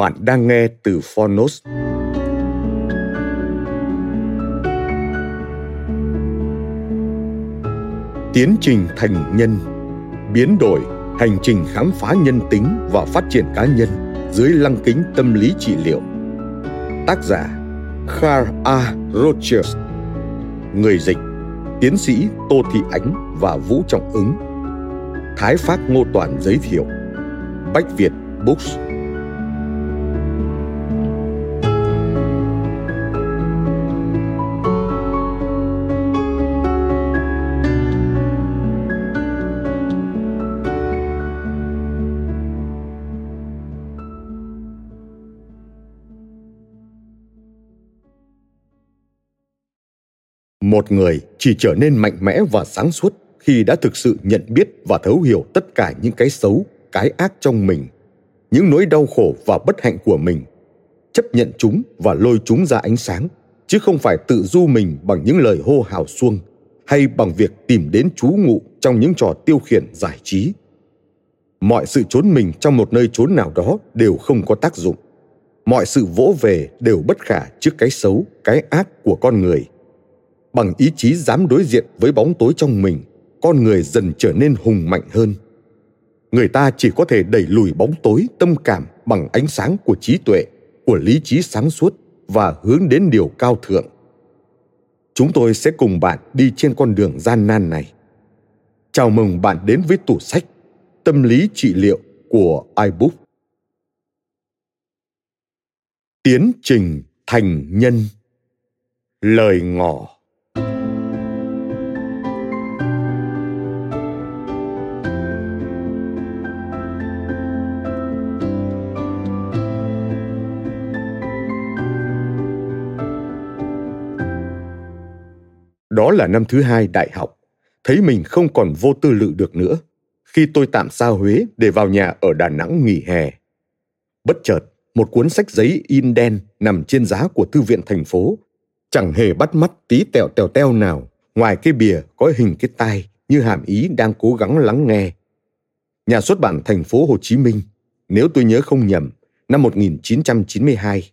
Bạn đang nghe từ Phonos. Tiến trình thành nhân, biến đổi, hành trình khám phá nhân tính và phát triển cá nhân dưới lăng kính tâm lý trị liệu. Tác giả Carl A. Rogers Người dịch Tiến sĩ Tô Thị Ánh và Vũ Trọng Ứng Thái Phát Ngô Toàn giới thiệu Bách Việt Books một người chỉ trở nên mạnh mẽ và sáng suốt khi đã thực sự nhận biết và thấu hiểu tất cả những cái xấu, cái ác trong mình, những nỗi đau khổ và bất hạnh của mình. Chấp nhận chúng và lôi chúng ra ánh sáng, chứ không phải tự du mình bằng những lời hô hào xuông hay bằng việc tìm đến trú ngụ trong những trò tiêu khiển giải trí. Mọi sự trốn mình trong một nơi trốn nào đó đều không có tác dụng. Mọi sự vỗ về đều bất khả trước cái xấu, cái ác của con người bằng ý chí dám đối diện với bóng tối trong mình, con người dần trở nên hùng mạnh hơn. Người ta chỉ có thể đẩy lùi bóng tối, tâm cảm bằng ánh sáng của trí tuệ, của lý trí sáng suốt và hướng đến điều cao thượng. Chúng tôi sẽ cùng bạn đi trên con đường gian nan này. Chào mừng bạn đến với tủ sách tâm lý trị liệu của ibook. Tiến trình thành nhân. Lời ngỏ. Đó là năm thứ hai đại học. Thấy mình không còn vô tư lự được nữa. Khi tôi tạm xa Huế để vào nhà ở Đà Nẵng nghỉ hè. Bất chợt, một cuốn sách giấy in đen nằm trên giá của thư viện thành phố. Chẳng hề bắt mắt tí tèo tèo teo nào, ngoài cái bìa có hình cái tai như hàm ý đang cố gắng lắng nghe. Nhà xuất bản thành phố Hồ Chí Minh, nếu tôi nhớ không nhầm, năm 1992.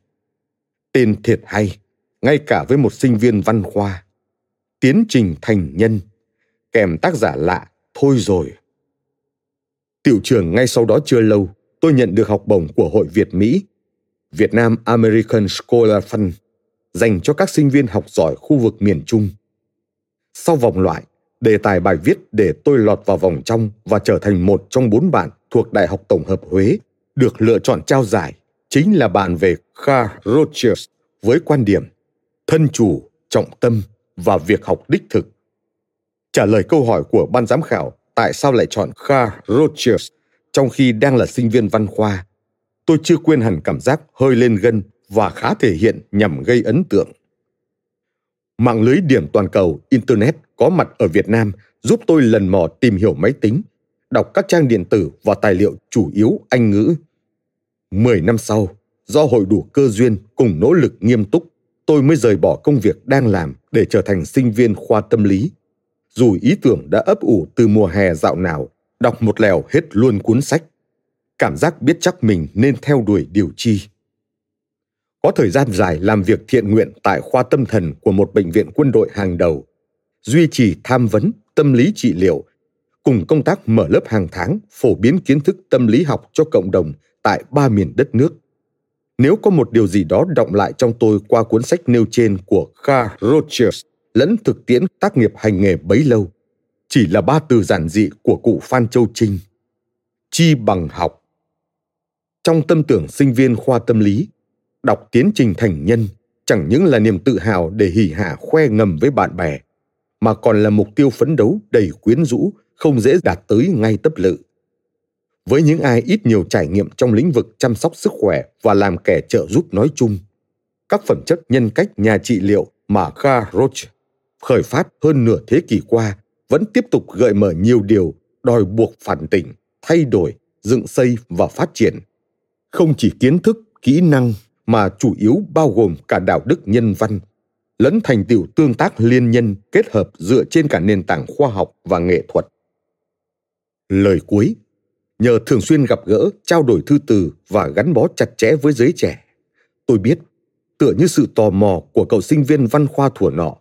Tên thiệt hay, ngay cả với một sinh viên văn khoa tiến trình thành nhân. Kèm tác giả lạ thôi rồi. Tiểu trường ngay sau đó chưa lâu tôi nhận được học bổng của hội việt mỹ việt nam american scholar fund dành cho các sinh viên học giỏi khu vực miền trung. Sau vòng loại đề tài bài viết để tôi lọt vào vòng trong và trở thành một trong bốn bạn thuộc Đại học Tổng hợp Huế được lựa chọn trao giải chính là bạn về Carl Rogers với quan điểm thân chủ, trọng tâm và việc học đích thực. Trả lời câu hỏi của ban giám khảo tại sao lại chọn Carl Rogers trong khi đang là sinh viên văn khoa, tôi chưa quên hẳn cảm giác hơi lên gân và khá thể hiện nhằm gây ấn tượng. Mạng lưới điểm toàn cầu Internet có mặt ở Việt Nam giúp tôi lần mò tìm hiểu máy tính, đọc các trang điện tử và tài liệu chủ yếu Anh ngữ. Mười năm sau, do hội đủ cơ duyên cùng nỗ lực nghiêm túc, tôi mới rời bỏ công việc đang làm để trở thành sinh viên khoa tâm lý. Dù ý tưởng đã ấp ủ từ mùa hè dạo nào, đọc một lèo hết luôn cuốn sách. Cảm giác biết chắc mình nên theo đuổi điều chi. Có thời gian dài làm việc thiện nguyện tại khoa tâm thần của một bệnh viện quân đội hàng đầu, duy trì tham vấn, tâm lý trị liệu, cùng công tác mở lớp hàng tháng phổ biến kiến thức tâm lý học cho cộng đồng tại ba miền đất nước. Nếu có một điều gì đó động lại trong tôi qua cuốn sách nêu trên của Carl Rogers lẫn thực tiễn tác nghiệp hành nghề bấy lâu, chỉ là ba từ giản dị của cụ Phan Châu Trinh. Chi bằng học. Trong tâm tưởng sinh viên khoa tâm lý, đọc tiến trình thành nhân chẳng những là niềm tự hào để hỉ hả khoe ngầm với bạn bè, mà còn là mục tiêu phấn đấu đầy quyến rũ, không dễ đạt tới ngay tấp lự. Với những ai ít nhiều trải nghiệm trong lĩnh vực chăm sóc sức khỏe và làm kẻ trợ giúp nói chung, các phẩm chất nhân cách nhà trị liệu mà Carl Roche khởi phát hơn nửa thế kỷ qua vẫn tiếp tục gợi mở nhiều điều đòi buộc phản tỉnh, thay đổi, dựng xây và phát triển. Không chỉ kiến thức, kỹ năng mà chủ yếu bao gồm cả đạo đức nhân văn, lẫn thành tựu tương tác liên nhân kết hợp dựa trên cả nền tảng khoa học và nghệ thuật. Lời cuối Nhờ thường xuyên gặp gỡ, trao đổi thư từ và gắn bó chặt chẽ với giới trẻ, tôi biết, tựa như sự tò mò của cậu sinh viên văn khoa thuở nọ,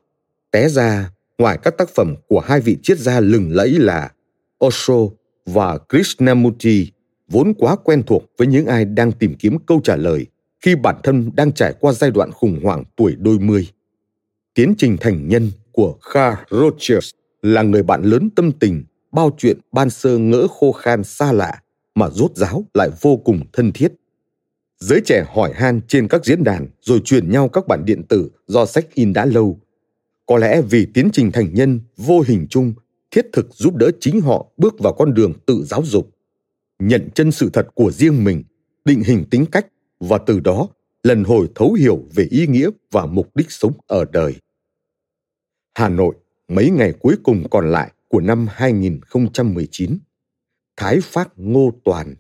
té ra ngoài các tác phẩm của hai vị triết gia lừng lẫy là Osho và Krishnamurti vốn quá quen thuộc với những ai đang tìm kiếm câu trả lời khi bản thân đang trải qua giai đoạn khủng hoảng tuổi đôi mươi. Tiến trình thành nhân của Carl Rogers là người bạn lớn tâm tình, bao chuyện ban sơ ngỡ khô khan xa lạ mà rốt ráo lại vô cùng thân thiết. Giới trẻ hỏi han trên các diễn đàn rồi truyền nhau các bản điện tử do sách in đã lâu. Có lẽ vì tiến trình thành nhân vô hình chung thiết thực giúp đỡ chính họ bước vào con đường tự giáo dục, nhận chân sự thật của riêng mình, định hình tính cách và từ đó lần hồi thấu hiểu về ý nghĩa và mục đích sống ở đời. Hà Nội, mấy ngày cuối cùng còn lại của năm 2019. Thái Phát Ngô Toàn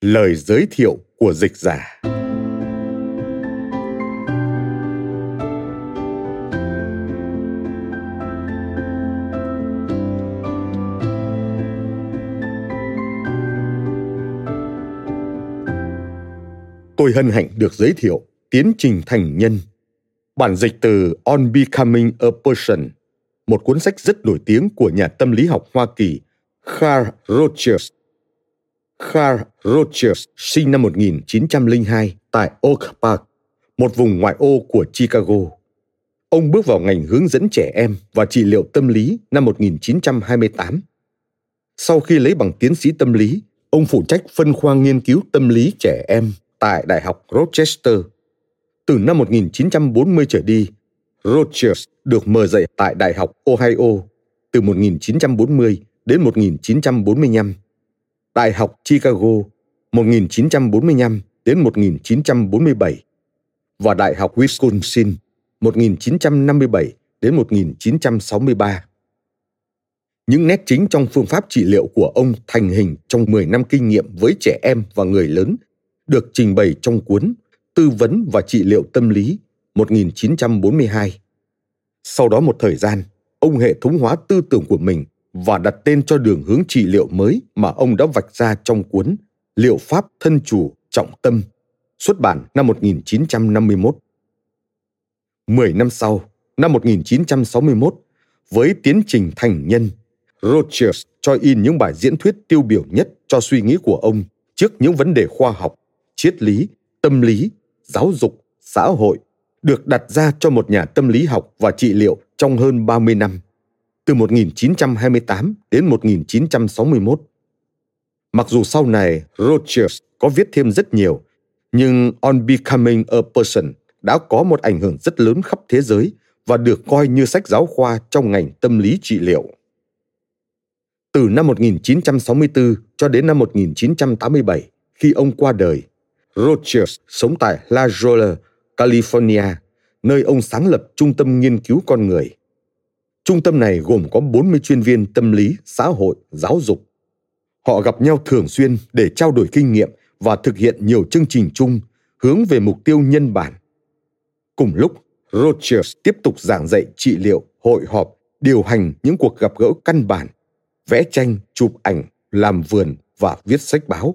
Lời giới thiệu của dịch giả tôi hân hạnh được giới thiệu Tiến trình thành nhân. Bản dịch từ On Becoming a Person, một cuốn sách rất nổi tiếng của nhà tâm lý học Hoa Kỳ Carl Rogers. Carl Rogers sinh năm 1902 tại Oak Park, một vùng ngoại ô của Chicago. Ông bước vào ngành hướng dẫn trẻ em và trị liệu tâm lý năm 1928. Sau khi lấy bằng tiến sĩ tâm lý, ông phụ trách phân khoa nghiên cứu tâm lý trẻ em tại Đại học Rochester. Từ năm 1940 trở đi, Rogers được mời dạy tại Đại học Ohio từ 1940 đến 1945, Đại học Chicago 1945 đến 1947 và Đại học Wisconsin 1957 đến 1963. Những nét chính trong phương pháp trị liệu của ông thành hình trong 10 năm kinh nghiệm với trẻ em và người lớn được trình bày trong cuốn Tư vấn và trị liệu tâm lý 1942. Sau đó một thời gian, ông hệ thống hóa tư tưởng của mình và đặt tên cho đường hướng trị liệu mới mà ông đã vạch ra trong cuốn Liệu pháp thân chủ trọng tâm, xuất bản năm 1951. Mười năm sau, năm 1961, với tiến trình thành nhân, Rogers cho in những bài diễn thuyết tiêu biểu nhất cho suy nghĩ của ông trước những vấn đề khoa học triết lý, tâm lý, giáo dục, xã hội được đặt ra cho một nhà tâm lý học và trị liệu trong hơn 30 năm, từ 1928 đến 1961. Mặc dù sau này Rogers có viết thêm rất nhiều, nhưng On Becoming a Person đã có một ảnh hưởng rất lớn khắp thế giới và được coi như sách giáo khoa trong ngành tâm lý trị liệu. Từ năm 1964 cho đến năm 1987, khi ông qua đời, Rogers sống tại La Jolla, California, nơi ông sáng lập Trung tâm Nghiên cứu Con Người. Trung tâm này gồm có 40 chuyên viên tâm lý, xã hội, giáo dục. Họ gặp nhau thường xuyên để trao đổi kinh nghiệm và thực hiện nhiều chương trình chung hướng về mục tiêu nhân bản. Cùng lúc, Rogers tiếp tục giảng dạy trị liệu, hội họp, điều hành những cuộc gặp gỡ căn bản, vẽ tranh, chụp ảnh, làm vườn và viết sách báo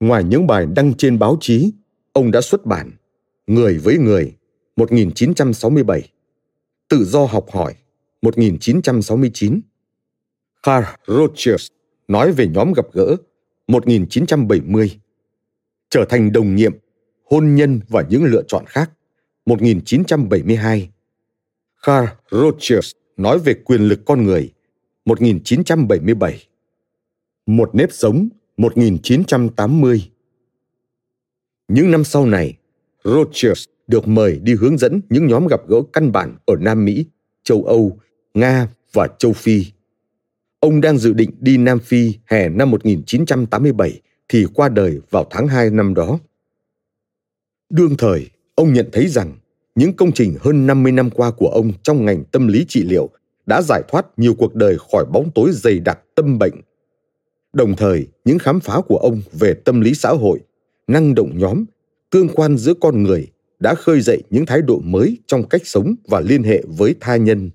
Ngoài những bài đăng trên báo chí, ông đã xuất bản Người với người 1967, Tự do học hỏi 1969, Carl Rogers nói về nhóm gặp gỡ 1970, trở thành đồng nhiệm, hôn nhân và những lựa chọn khác 1972, Carl Rogers nói về quyền lực con người 1977, Một nếp sống 1980. Những năm sau này, Rogers được mời đi hướng dẫn những nhóm gặp gỡ căn bản ở Nam Mỹ, châu Âu, Nga và châu Phi. Ông đang dự định đi Nam Phi hè năm 1987 thì qua đời vào tháng 2 năm đó. Đương thời, ông nhận thấy rằng những công trình hơn 50 năm qua của ông trong ngành tâm lý trị liệu đã giải thoát nhiều cuộc đời khỏi bóng tối dày đặc tâm bệnh. Đồng thời, những khám phá của ông về tâm lý xã hội, năng động nhóm, tương quan giữa con người đã khơi dậy những thái độ mới trong cách sống và liên hệ với tha nhân.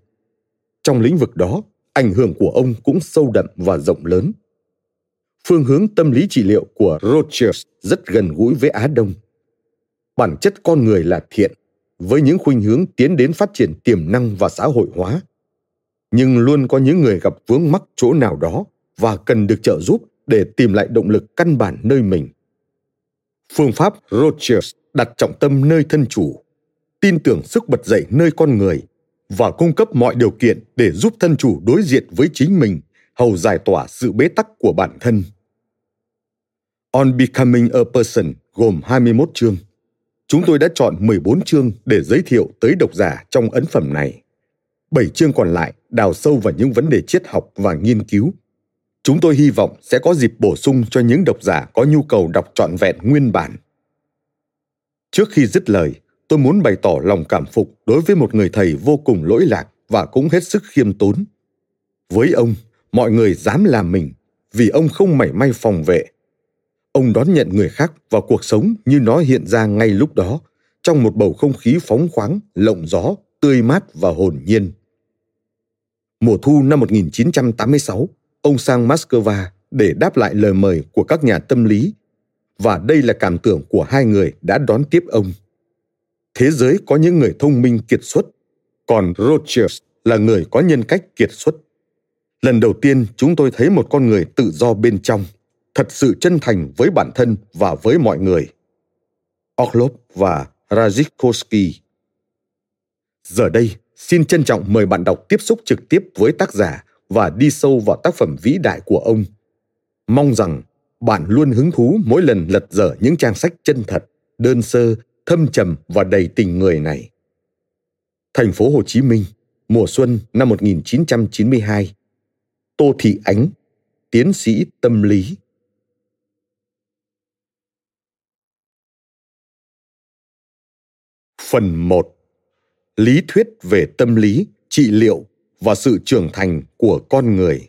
Trong lĩnh vực đó, ảnh hưởng của ông cũng sâu đậm và rộng lớn. Phương hướng tâm lý trị liệu của Rogers rất gần gũi với Á Đông. Bản chất con người là thiện, với những khuynh hướng tiến đến phát triển tiềm năng và xã hội hóa. Nhưng luôn có những người gặp vướng mắc chỗ nào đó và cần được trợ giúp để tìm lại động lực căn bản nơi mình. Phương pháp Rogers đặt trọng tâm nơi thân chủ, tin tưởng sức bật dậy nơi con người và cung cấp mọi điều kiện để giúp thân chủ đối diện với chính mình, hầu giải tỏa sự bế tắc của bản thân. On Becoming a Person gồm 21 chương. Chúng tôi đã chọn 14 chương để giới thiệu tới độc giả trong ấn phẩm này. 7 chương còn lại đào sâu vào những vấn đề triết học và nghiên cứu. Chúng tôi hy vọng sẽ có dịp bổ sung cho những độc giả có nhu cầu đọc trọn vẹn nguyên bản. Trước khi dứt lời, tôi muốn bày tỏ lòng cảm phục đối với một người thầy vô cùng lỗi lạc và cũng hết sức khiêm tốn. Với ông, mọi người dám làm mình vì ông không mảy may phòng vệ. Ông đón nhận người khác vào cuộc sống như nó hiện ra ngay lúc đó, trong một bầu không khí phóng khoáng, lộng gió, tươi mát và hồn nhiên. Mùa thu năm 1986, ông sang Moscow để đáp lại lời mời của các nhà tâm lý và đây là cảm tưởng của hai người đã đón tiếp ông. Thế giới có những người thông minh kiệt xuất, còn Rogers là người có nhân cách kiệt xuất. Lần đầu tiên chúng tôi thấy một con người tự do bên trong, thật sự chân thành với bản thân và với mọi người. Orlov và Rajikowski Giờ đây, xin trân trọng mời bạn đọc tiếp xúc trực tiếp với tác giả và đi sâu vào tác phẩm vĩ đại của ông. Mong rằng bạn luôn hứng thú mỗi lần lật dở những trang sách chân thật, đơn sơ, thâm trầm và đầy tình người này. Thành phố Hồ Chí Minh, mùa xuân năm 1992. Tô Thị Ánh, tiến sĩ tâm lý. Phần 1. Lý thuyết về tâm lý, trị liệu và sự trưởng thành của con người.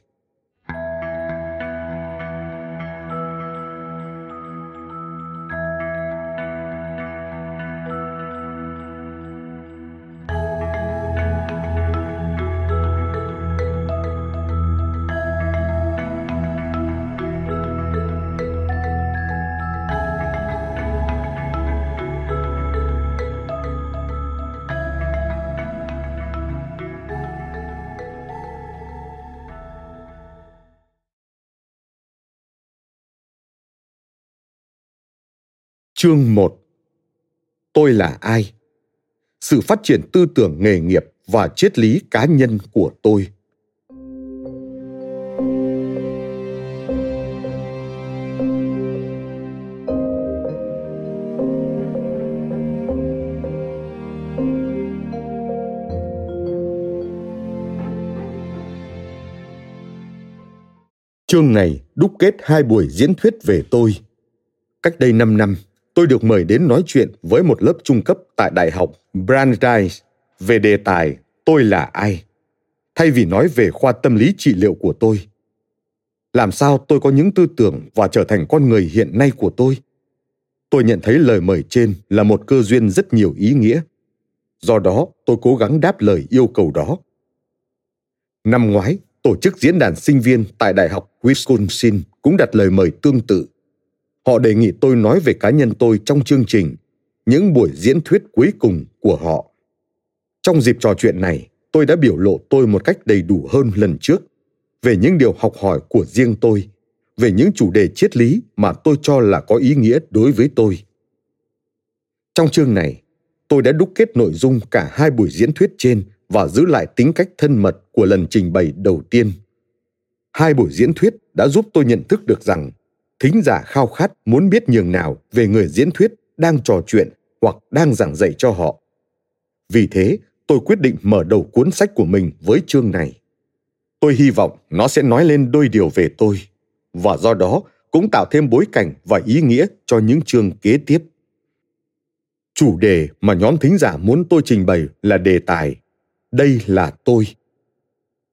Chương 1 Tôi là ai? Sự phát triển tư tưởng nghề nghiệp và triết lý cá nhân của tôi. Chương này đúc kết hai buổi diễn thuyết về tôi. Cách đây 5 năm, tôi được mời đến nói chuyện với một lớp trung cấp tại Đại học Brandeis về đề tài Tôi là ai? Thay vì nói về khoa tâm lý trị liệu của tôi. Làm sao tôi có những tư tưởng và trở thành con người hiện nay của tôi? Tôi nhận thấy lời mời trên là một cơ duyên rất nhiều ý nghĩa. Do đó, tôi cố gắng đáp lời yêu cầu đó. Năm ngoái, tổ chức diễn đàn sinh viên tại Đại học Wisconsin cũng đặt lời mời tương tự họ đề nghị tôi nói về cá nhân tôi trong chương trình, những buổi diễn thuyết cuối cùng của họ. Trong dịp trò chuyện này, tôi đã biểu lộ tôi một cách đầy đủ hơn lần trước về những điều học hỏi của riêng tôi, về những chủ đề triết lý mà tôi cho là có ý nghĩa đối với tôi. Trong chương này, tôi đã đúc kết nội dung cả hai buổi diễn thuyết trên và giữ lại tính cách thân mật của lần trình bày đầu tiên. Hai buổi diễn thuyết đã giúp tôi nhận thức được rằng thính giả khao khát muốn biết nhường nào về người diễn thuyết đang trò chuyện hoặc đang giảng dạy cho họ. Vì thế, tôi quyết định mở đầu cuốn sách của mình với chương này. Tôi hy vọng nó sẽ nói lên đôi điều về tôi, và do đó cũng tạo thêm bối cảnh và ý nghĩa cho những chương kế tiếp. Chủ đề mà nhóm thính giả muốn tôi trình bày là đề tài đây là tôi.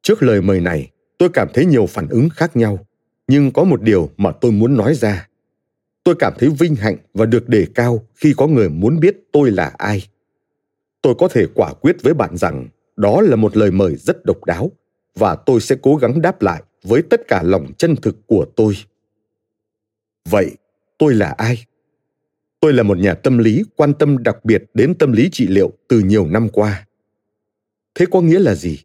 Trước lời mời này, tôi cảm thấy nhiều phản ứng khác nhau nhưng có một điều mà tôi muốn nói ra. Tôi cảm thấy vinh hạnh và được đề cao khi có người muốn biết tôi là ai. Tôi có thể quả quyết với bạn rằng đó là một lời mời rất độc đáo và tôi sẽ cố gắng đáp lại với tất cả lòng chân thực của tôi. Vậy, tôi là ai? Tôi là một nhà tâm lý quan tâm đặc biệt đến tâm lý trị liệu từ nhiều năm qua. Thế có nghĩa là gì?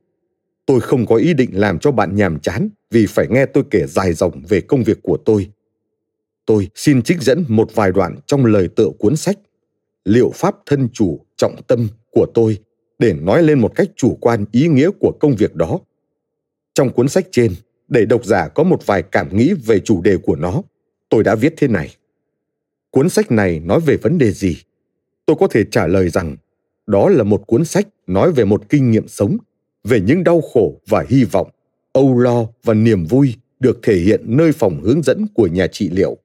Tôi không có ý định làm cho bạn nhàm chán vì phải nghe tôi kể dài dòng về công việc của tôi. Tôi xin trích dẫn một vài đoạn trong lời tựa cuốn sách, liệu pháp thân chủ trọng tâm của tôi, để nói lên một cách chủ quan ý nghĩa của công việc đó. Trong cuốn sách trên, để độc giả có một vài cảm nghĩ về chủ đề của nó, tôi đã viết thế này. Cuốn sách này nói về vấn đề gì? Tôi có thể trả lời rằng, đó là một cuốn sách nói về một kinh nghiệm sống, về những đau khổ và hy vọng âu lo và niềm vui được thể hiện nơi phòng hướng dẫn của nhà trị liệu.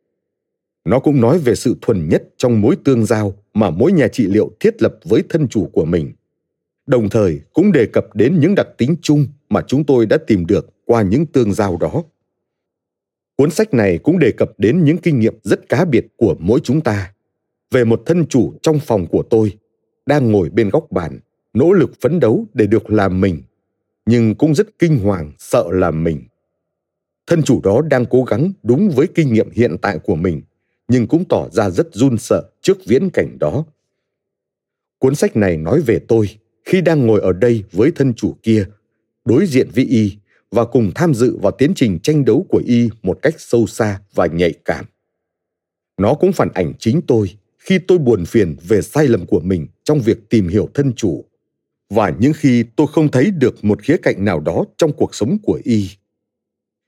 Nó cũng nói về sự thuần nhất trong mối tương giao mà mỗi nhà trị liệu thiết lập với thân chủ của mình. Đồng thời cũng đề cập đến những đặc tính chung mà chúng tôi đã tìm được qua những tương giao đó. Cuốn sách này cũng đề cập đến những kinh nghiệm rất cá biệt của mỗi chúng ta. Về một thân chủ trong phòng của tôi đang ngồi bên góc bàn, nỗ lực phấn đấu để được làm mình nhưng cũng rất kinh hoàng, sợ làm mình. Thân chủ đó đang cố gắng đúng với kinh nghiệm hiện tại của mình, nhưng cũng tỏ ra rất run sợ trước viễn cảnh đó. Cuốn sách này nói về tôi, khi đang ngồi ở đây với thân chủ kia, đối diện với y và cùng tham dự vào tiến trình tranh đấu của y một cách sâu xa và nhạy cảm. Nó cũng phản ảnh chính tôi khi tôi buồn phiền về sai lầm của mình trong việc tìm hiểu thân chủ và những khi tôi không thấy được một khía cạnh nào đó trong cuộc sống của y.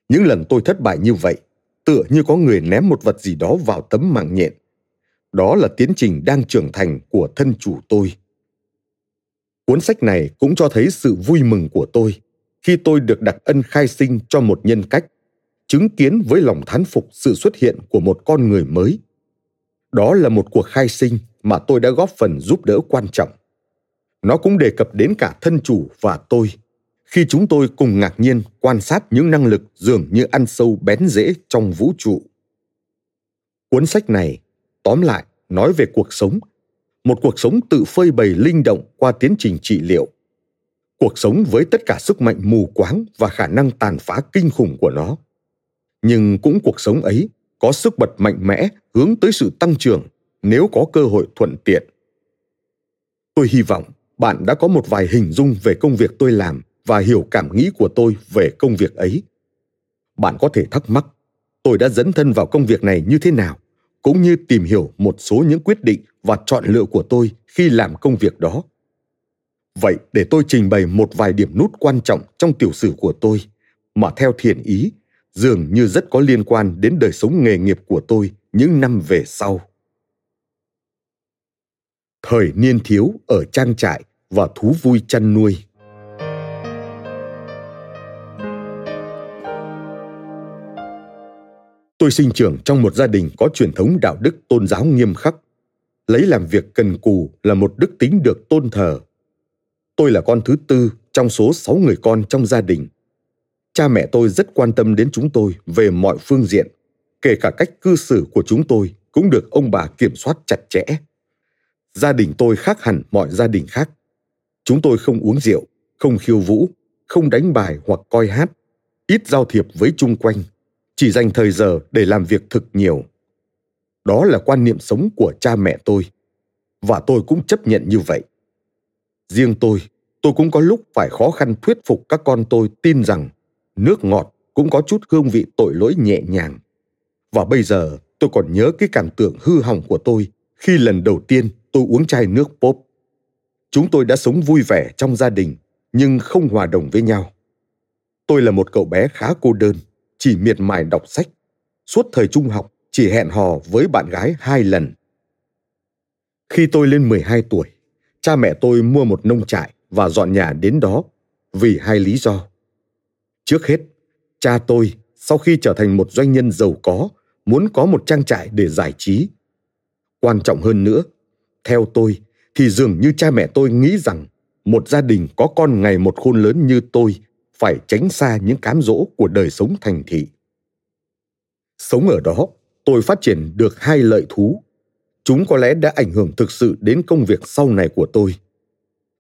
Những lần tôi thất bại như vậy, tựa như có người ném một vật gì đó vào tấm mạng nhện. Đó là tiến trình đang trưởng thành của thân chủ tôi. Cuốn sách này cũng cho thấy sự vui mừng của tôi khi tôi được đặc ân khai sinh cho một nhân cách, chứng kiến với lòng thán phục sự xuất hiện của một con người mới. Đó là một cuộc khai sinh mà tôi đã góp phần giúp đỡ quan trọng nó cũng đề cập đến cả thân chủ và tôi. Khi chúng tôi cùng ngạc nhiên quan sát những năng lực dường như ăn sâu bén rễ trong vũ trụ. Cuốn sách này, tóm lại, nói về cuộc sống. Một cuộc sống tự phơi bày linh động qua tiến trình trị liệu. Cuộc sống với tất cả sức mạnh mù quáng và khả năng tàn phá kinh khủng của nó. Nhưng cũng cuộc sống ấy có sức bật mạnh mẽ hướng tới sự tăng trưởng nếu có cơ hội thuận tiện. Tôi hy vọng bạn đã có một vài hình dung về công việc tôi làm và hiểu cảm nghĩ của tôi về công việc ấy. Bạn có thể thắc mắc, tôi đã dấn thân vào công việc này như thế nào, cũng như tìm hiểu một số những quyết định và chọn lựa của tôi khi làm công việc đó. Vậy để tôi trình bày một vài điểm nút quan trọng trong tiểu sử của tôi, mà theo thiện ý, dường như rất có liên quan đến đời sống nghề nghiệp của tôi những năm về sau. Thời niên thiếu ở trang trại và thú vui chăn nuôi. Tôi sinh trưởng trong một gia đình có truyền thống đạo đức tôn giáo nghiêm khắc. Lấy làm việc cần cù là một đức tính được tôn thờ. Tôi là con thứ tư trong số sáu người con trong gia đình. Cha mẹ tôi rất quan tâm đến chúng tôi về mọi phương diện, kể cả cách cư xử của chúng tôi cũng được ông bà kiểm soát chặt chẽ. Gia đình tôi khác hẳn mọi gia đình khác chúng tôi không uống rượu, không khiêu vũ, không đánh bài hoặc coi hát. Ít giao thiệp với chung quanh, chỉ dành thời giờ để làm việc thực nhiều. Đó là quan niệm sống của cha mẹ tôi, và tôi cũng chấp nhận như vậy. Riêng tôi tôi cũng có lúc phải khó khăn thuyết phục các con tôi tin rằng nước ngọt cũng có chút hương vị tội lỗi nhẹ nhàng. Và bây giờ, tôi còn nhớ cái cảm tưởng hư hỏng của tôi khi lần đầu tiên tôi uống chai nước pop chúng tôi đã sống vui vẻ trong gia đình nhưng không hòa đồng với nhau tôi là một cậu bé khá cô đơn chỉ miệt mài đọc sách suốt thời trung học chỉ hẹn hò với bạn gái hai lần. Khi tôi lên 12 tuổi, cha mẹ tôi mua một nông trại và dọn nhà đến đó vì hai lý do. Trước hết, cha tôi sau khi trở thành một doanh nhân giàu có muốn có một trang trại để giải trí. Quan trọng hơn nữa, theo tôi thì dường như cha mẹ tôi nghĩ rằng một gia đình có con ngày một khôn lớn như tôi phải tránh xa những cám dỗ của đời sống thành thị. Sống ở đó, tôi phát triển được hai lợi thú. Chúng có lẽ đã ảnh hưởng thực sự đến công việc sau này của tôi.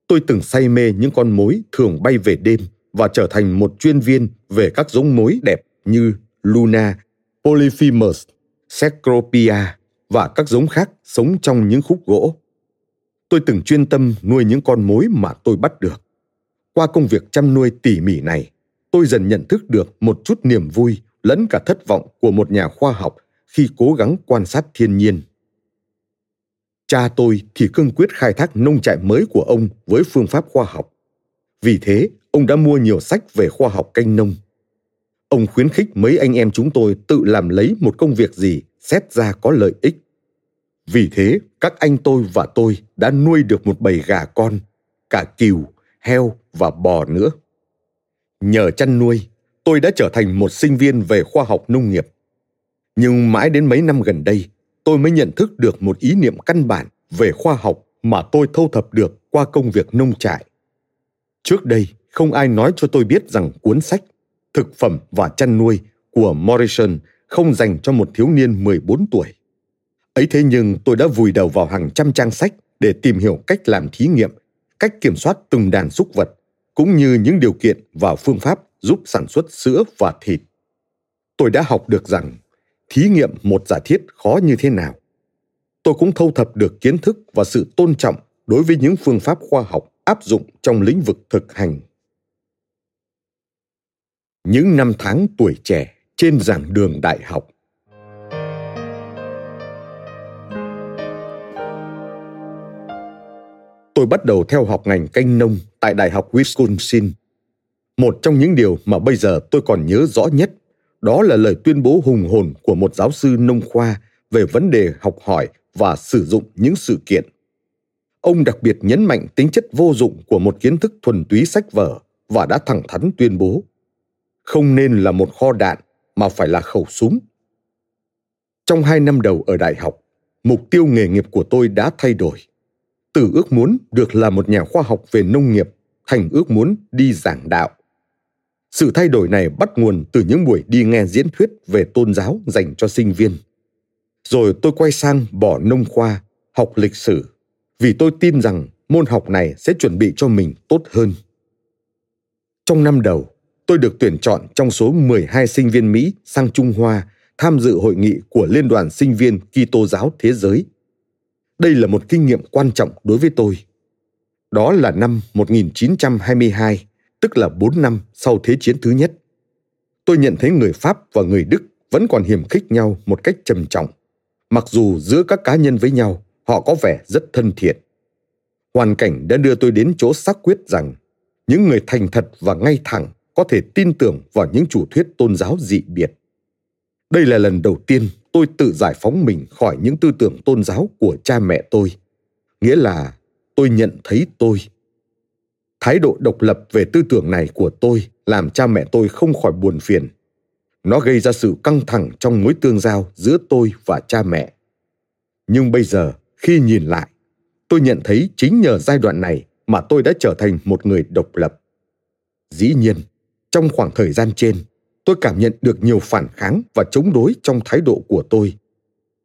Tôi từng say mê những con mối thường bay về đêm và trở thành một chuyên viên về các giống mối đẹp như Luna, Polyphemus, Cecropia và các giống khác sống trong những khúc gỗ. Tôi từng chuyên tâm nuôi những con mối mà tôi bắt được. Qua công việc chăm nuôi tỉ mỉ này, tôi dần nhận thức được một chút niềm vui lẫn cả thất vọng của một nhà khoa học khi cố gắng quan sát thiên nhiên. Cha tôi thì cương quyết khai thác nông trại mới của ông với phương pháp khoa học. Vì thế, ông đã mua nhiều sách về khoa học canh nông. Ông khuyến khích mấy anh em chúng tôi tự làm lấy một công việc gì xét ra có lợi ích. Vì thế, các anh tôi và tôi đã nuôi được một bầy gà con, cả cừu, heo và bò nữa. Nhờ chăn nuôi, tôi đã trở thành một sinh viên về khoa học nông nghiệp. Nhưng mãi đến mấy năm gần đây, tôi mới nhận thức được một ý niệm căn bản về khoa học mà tôi thâu thập được qua công việc nông trại. Trước đây, không ai nói cho tôi biết rằng cuốn sách Thực phẩm và chăn nuôi của Morrison không dành cho một thiếu niên 14 tuổi. Ấy thế nhưng tôi đã vùi đầu vào hàng trăm trang sách để tìm hiểu cách làm thí nghiệm, cách kiểm soát từng đàn súc vật, cũng như những điều kiện và phương pháp giúp sản xuất sữa và thịt. Tôi đã học được rằng thí nghiệm một giả thiết khó như thế nào. Tôi cũng thâu thập được kiến thức và sự tôn trọng đối với những phương pháp khoa học áp dụng trong lĩnh vực thực hành. Những năm tháng tuổi trẻ trên giảng đường đại học tôi bắt đầu theo học ngành canh nông tại Đại học Wisconsin. Một trong những điều mà bây giờ tôi còn nhớ rõ nhất đó là lời tuyên bố hùng hồn của một giáo sư nông khoa về vấn đề học hỏi và sử dụng những sự kiện. Ông đặc biệt nhấn mạnh tính chất vô dụng của một kiến thức thuần túy sách vở và đã thẳng thắn tuyên bố không nên là một kho đạn mà phải là khẩu súng. Trong hai năm đầu ở đại học, mục tiêu nghề nghiệp của tôi đã thay đổi. Từ ước muốn được là một nhà khoa học về nông nghiệp thành ước muốn đi giảng đạo. Sự thay đổi này bắt nguồn từ những buổi đi nghe diễn thuyết về tôn giáo dành cho sinh viên. Rồi tôi quay sang bỏ nông khoa, học lịch sử, vì tôi tin rằng môn học này sẽ chuẩn bị cho mình tốt hơn. Trong năm đầu, tôi được tuyển chọn trong số 12 sinh viên Mỹ sang Trung Hoa tham dự hội nghị của Liên đoàn Sinh viên Kitô giáo Thế giới. Đây là một kinh nghiệm quan trọng đối với tôi. Đó là năm 1922 tức là 4 năm sau Thế chiến thứ nhất. Tôi nhận thấy người Pháp và người Đức vẫn còn hiểm khích nhau một cách trầm trọng, mặc dù giữa các cá nhân với nhau họ có vẻ rất thân thiện. Hoàn cảnh đã đưa tôi đến chỗ xác quyết rằng những người thành thật và ngay thẳng có thể tin tưởng vào những chủ thuyết tôn giáo dị biệt. Đây là lần đầu tiên tôi tự giải phóng mình khỏi những tư tưởng tôn giáo của cha mẹ tôi. Nghĩa là, tôi nhận thấy tôi. Thái độ độc lập về tư tưởng này của tôi làm cha mẹ tôi không khỏi buồn phiền. Nó gây ra sự căng thẳng trong mối tương giao giữa tôi và cha mẹ. Nhưng bây giờ, khi nhìn lại, tôi nhận thấy chính nhờ giai đoạn này mà tôi đã trở thành một người độc lập. Dĩ nhiên, trong khoảng thời gian trên tôi cảm nhận được nhiều phản kháng và chống đối trong thái độ của tôi.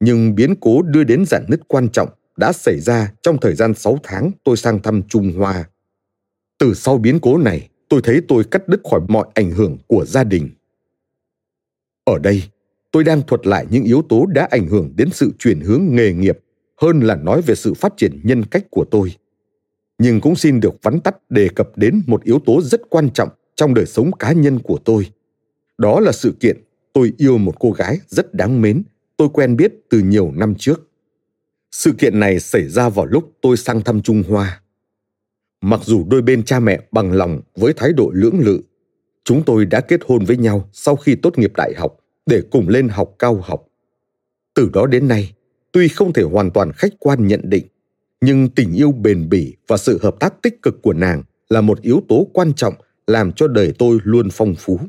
Nhưng biến cố đưa đến dạn nứt quan trọng đã xảy ra trong thời gian 6 tháng tôi sang thăm Trung Hoa. Từ sau biến cố này, tôi thấy tôi cắt đứt khỏi mọi ảnh hưởng của gia đình. Ở đây, tôi đang thuật lại những yếu tố đã ảnh hưởng đến sự chuyển hướng nghề nghiệp hơn là nói về sự phát triển nhân cách của tôi. Nhưng cũng xin được vắn tắt đề cập đến một yếu tố rất quan trọng trong đời sống cá nhân của tôi đó là sự kiện tôi yêu một cô gái rất đáng mến, tôi quen biết từ nhiều năm trước. Sự kiện này xảy ra vào lúc tôi sang thăm trung hoa. Mặc dù đôi bên cha mẹ bằng lòng với thái độ lưỡng lự, chúng tôi đã kết hôn với nhau sau khi tốt nghiệp đại học để cùng lên học cao học. Từ đó đến nay, tuy không thể hoàn toàn khách quan nhận định, nhưng tình yêu bền bỉ và sự hợp tác tích cực của nàng là một yếu tố quan trọng làm cho đời tôi luôn phong phú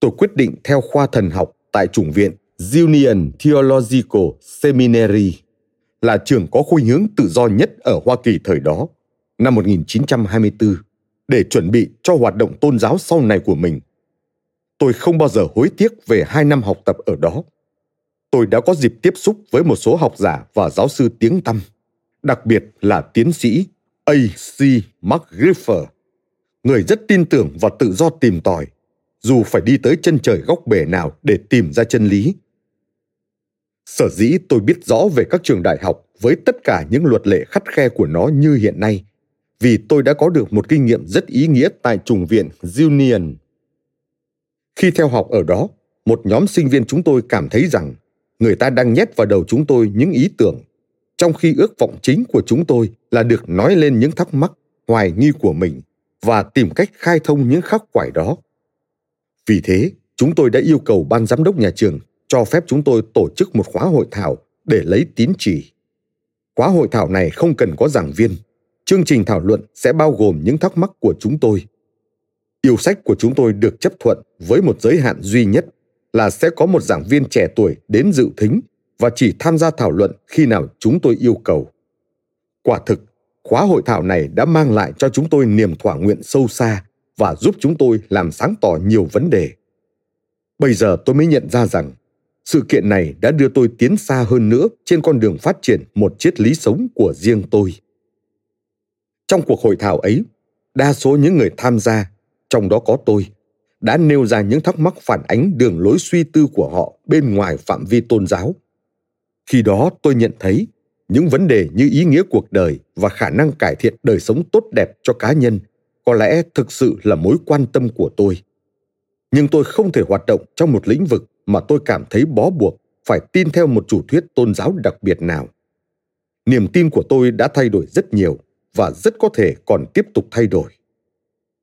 tôi quyết định theo khoa thần học tại chủng viện Union Theological Seminary là trường có khuynh hướng tự do nhất ở Hoa Kỳ thời đó, năm 1924, để chuẩn bị cho hoạt động tôn giáo sau này của mình. Tôi không bao giờ hối tiếc về hai năm học tập ở đó. Tôi đã có dịp tiếp xúc với một số học giả và giáo sư tiếng tăm, đặc biệt là tiến sĩ A.C. McGriffer, người rất tin tưởng và tự do tìm tòi, dù phải đi tới chân trời góc bể nào để tìm ra chân lý Sở dĩ tôi biết rõ về các trường đại học với tất cả những luật lệ khắt khe của nó như hiện nay, vì tôi đã có được một kinh nghiệm rất ý nghĩa tại trùng viện Union. Khi theo học ở đó, một nhóm sinh viên chúng tôi cảm thấy rằng người ta đang nhét vào đầu chúng tôi những ý tưởng, trong khi ước vọng chính của chúng tôi là được nói lên những thắc mắc, hoài nghi của mình và tìm cách khai thông những khắc khoải đó. Vì thế, chúng tôi đã yêu cầu ban giám đốc nhà trường cho phép chúng tôi tổ chức một khóa hội thảo để lấy tín chỉ. Khóa hội thảo này không cần có giảng viên. Chương trình thảo luận sẽ bao gồm những thắc mắc của chúng tôi. Yêu sách của chúng tôi được chấp thuận với một giới hạn duy nhất là sẽ có một giảng viên trẻ tuổi đến dự thính và chỉ tham gia thảo luận khi nào chúng tôi yêu cầu. Quả thực, khóa hội thảo này đã mang lại cho chúng tôi niềm thỏa nguyện sâu xa và giúp chúng tôi làm sáng tỏ nhiều vấn đề. Bây giờ tôi mới nhận ra rằng, sự kiện này đã đưa tôi tiến xa hơn nữa trên con đường phát triển một triết lý sống của riêng tôi trong cuộc hội thảo ấy, đa số những người tham gia, trong đó có tôi, đã nêu ra những thắc mắc phản ánh đường lối suy tư của họ bên ngoài phạm vi tôn giáo khi đó tôi nhận thấy, những vấn đề như ý nghĩa cuộc đời và khả năng cải thiện đời sống tốt đẹp cho cá nhân có lẽ thực sự là mối quan tâm của tôi. Nhưng tôi không thể hoạt động trong một lĩnh vực mà tôi cảm thấy bó buộc phải tin theo một chủ thuyết tôn giáo đặc biệt nào. Niềm tin của tôi đã thay đổi rất nhiều và rất có thể còn tiếp tục thay đổi.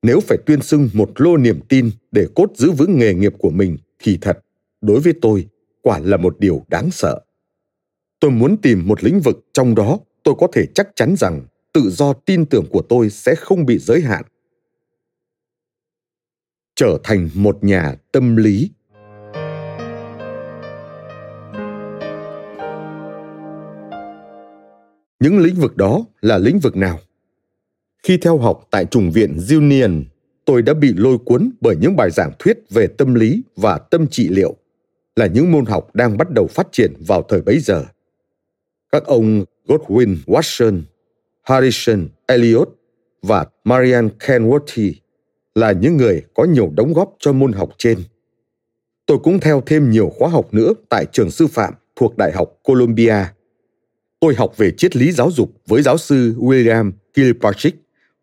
Nếu phải tuyên xưng một lô niềm tin để cốt giữ vững nghề nghiệp của mình thì thật, đối với tôi, quả là một điều đáng sợ. Tôi muốn tìm một lĩnh vực trong đó tôi có thể chắc chắn rằng tự do tin tưởng của tôi sẽ không bị giới hạn trở thành một nhà tâm lý những lĩnh vực đó là lĩnh vực nào khi theo học tại chủng viện Union, tôi đã bị lôi cuốn bởi những bài giảng thuyết về tâm lý và tâm trị liệu, là những môn học đang bắt đầu phát triển vào thời bấy giờ. Các ông Godwin Watson, Harrison Elliot và Marian Kenworthy là những người có nhiều đóng góp cho môn học trên. Tôi cũng theo thêm nhiều khóa học nữa tại trường sư phạm thuộc Đại học Columbia. Tôi học về triết lý giáo dục với giáo sư William Kilpatrick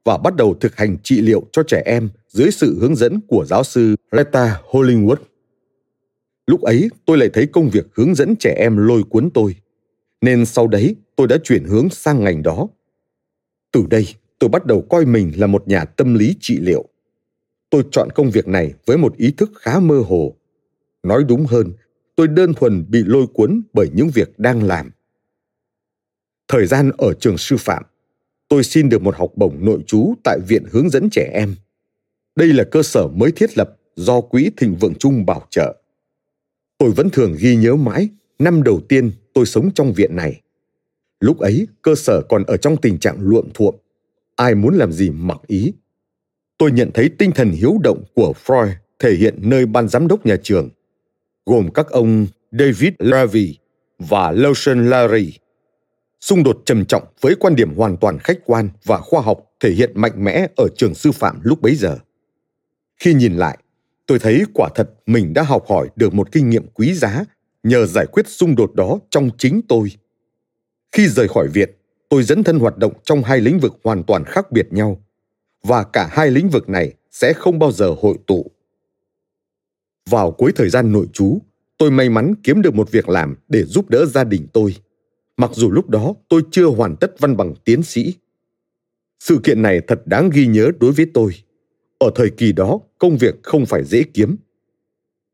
và bắt đầu thực hành trị liệu cho trẻ em dưới sự hướng dẫn của giáo sư Retta Hollingwood. Lúc ấy tôi lại thấy công việc hướng dẫn trẻ em lôi cuốn tôi, nên sau đấy tôi đã chuyển hướng sang ngành đó. Từ đây tôi bắt đầu coi mình là một nhà tâm lý trị liệu. Tôi chọn công việc này với một ý thức khá mơ hồ. Nói đúng hơn, tôi đơn thuần bị lôi cuốn bởi những việc đang làm. Thời gian ở trường sư phạm, tôi xin được một học bổng nội trú tại Viện Hướng dẫn trẻ em. Đây là cơ sở mới thiết lập do Quỹ Thịnh Vượng chung bảo trợ. Tôi vẫn thường ghi nhớ mãi năm đầu tiên tôi sống trong viện này. Lúc ấy, cơ sở còn ở trong tình trạng luộm thuộm. Ai muốn làm gì mặc ý. Tôi nhận thấy tinh thần hiếu động của Freud thể hiện nơi ban giám đốc nhà trường, gồm các ông David Levy và Lawson Larry. Xung đột trầm trọng với quan điểm hoàn toàn khách quan và khoa học thể hiện mạnh mẽ ở trường sư phạm lúc bấy giờ. Khi nhìn lại, tôi thấy quả thật mình đã học hỏi được một kinh nghiệm quý giá nhờ giải quyết xung đột đó trong chính tôi. Khi rời khỏi viện tôi dẫn thân hoạt động trong hai lĩnh vực hoàn toàn khác biệt nhau và cả hai lĩnh vực này sẽ không bao giờ hội tụ. Vào cuối thời gian nội trú, tôi may mắn kiếm được một việc làm để giúp đỡ gia đình tôi. Mặc dù lúc đó tôi chưa hoàn tất văn bằng tiến sĩ. Sự kiện này thật đáng ghi nhớ đối với tôi. Ở thời kỳ đó, công việc không phải dễ kiếm.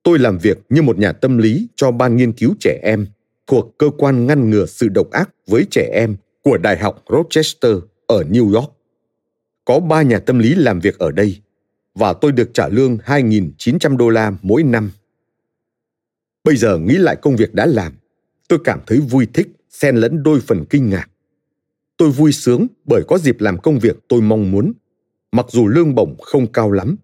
Tôi làm việc như một nhà tâm lý cho ban nghiên cứu trẻ em, thuộc cơ quan ngăn ngừa sự độc ác với trẻ em của Đại học Rochester ở New York. Có ba nhà tâm lý làm việc ở đây và tôi được trả lương 2.900 đô la mỗi năm. Bây giờ nghĩ lại công việc đã làm, tôi cảm thấy vui thích, xen lẫn đôi phần kinh ngạc. Tôi vui sướng bởi có dịp làm công việc tôi mong muốn, mặc dù lương bổng không cao lắm.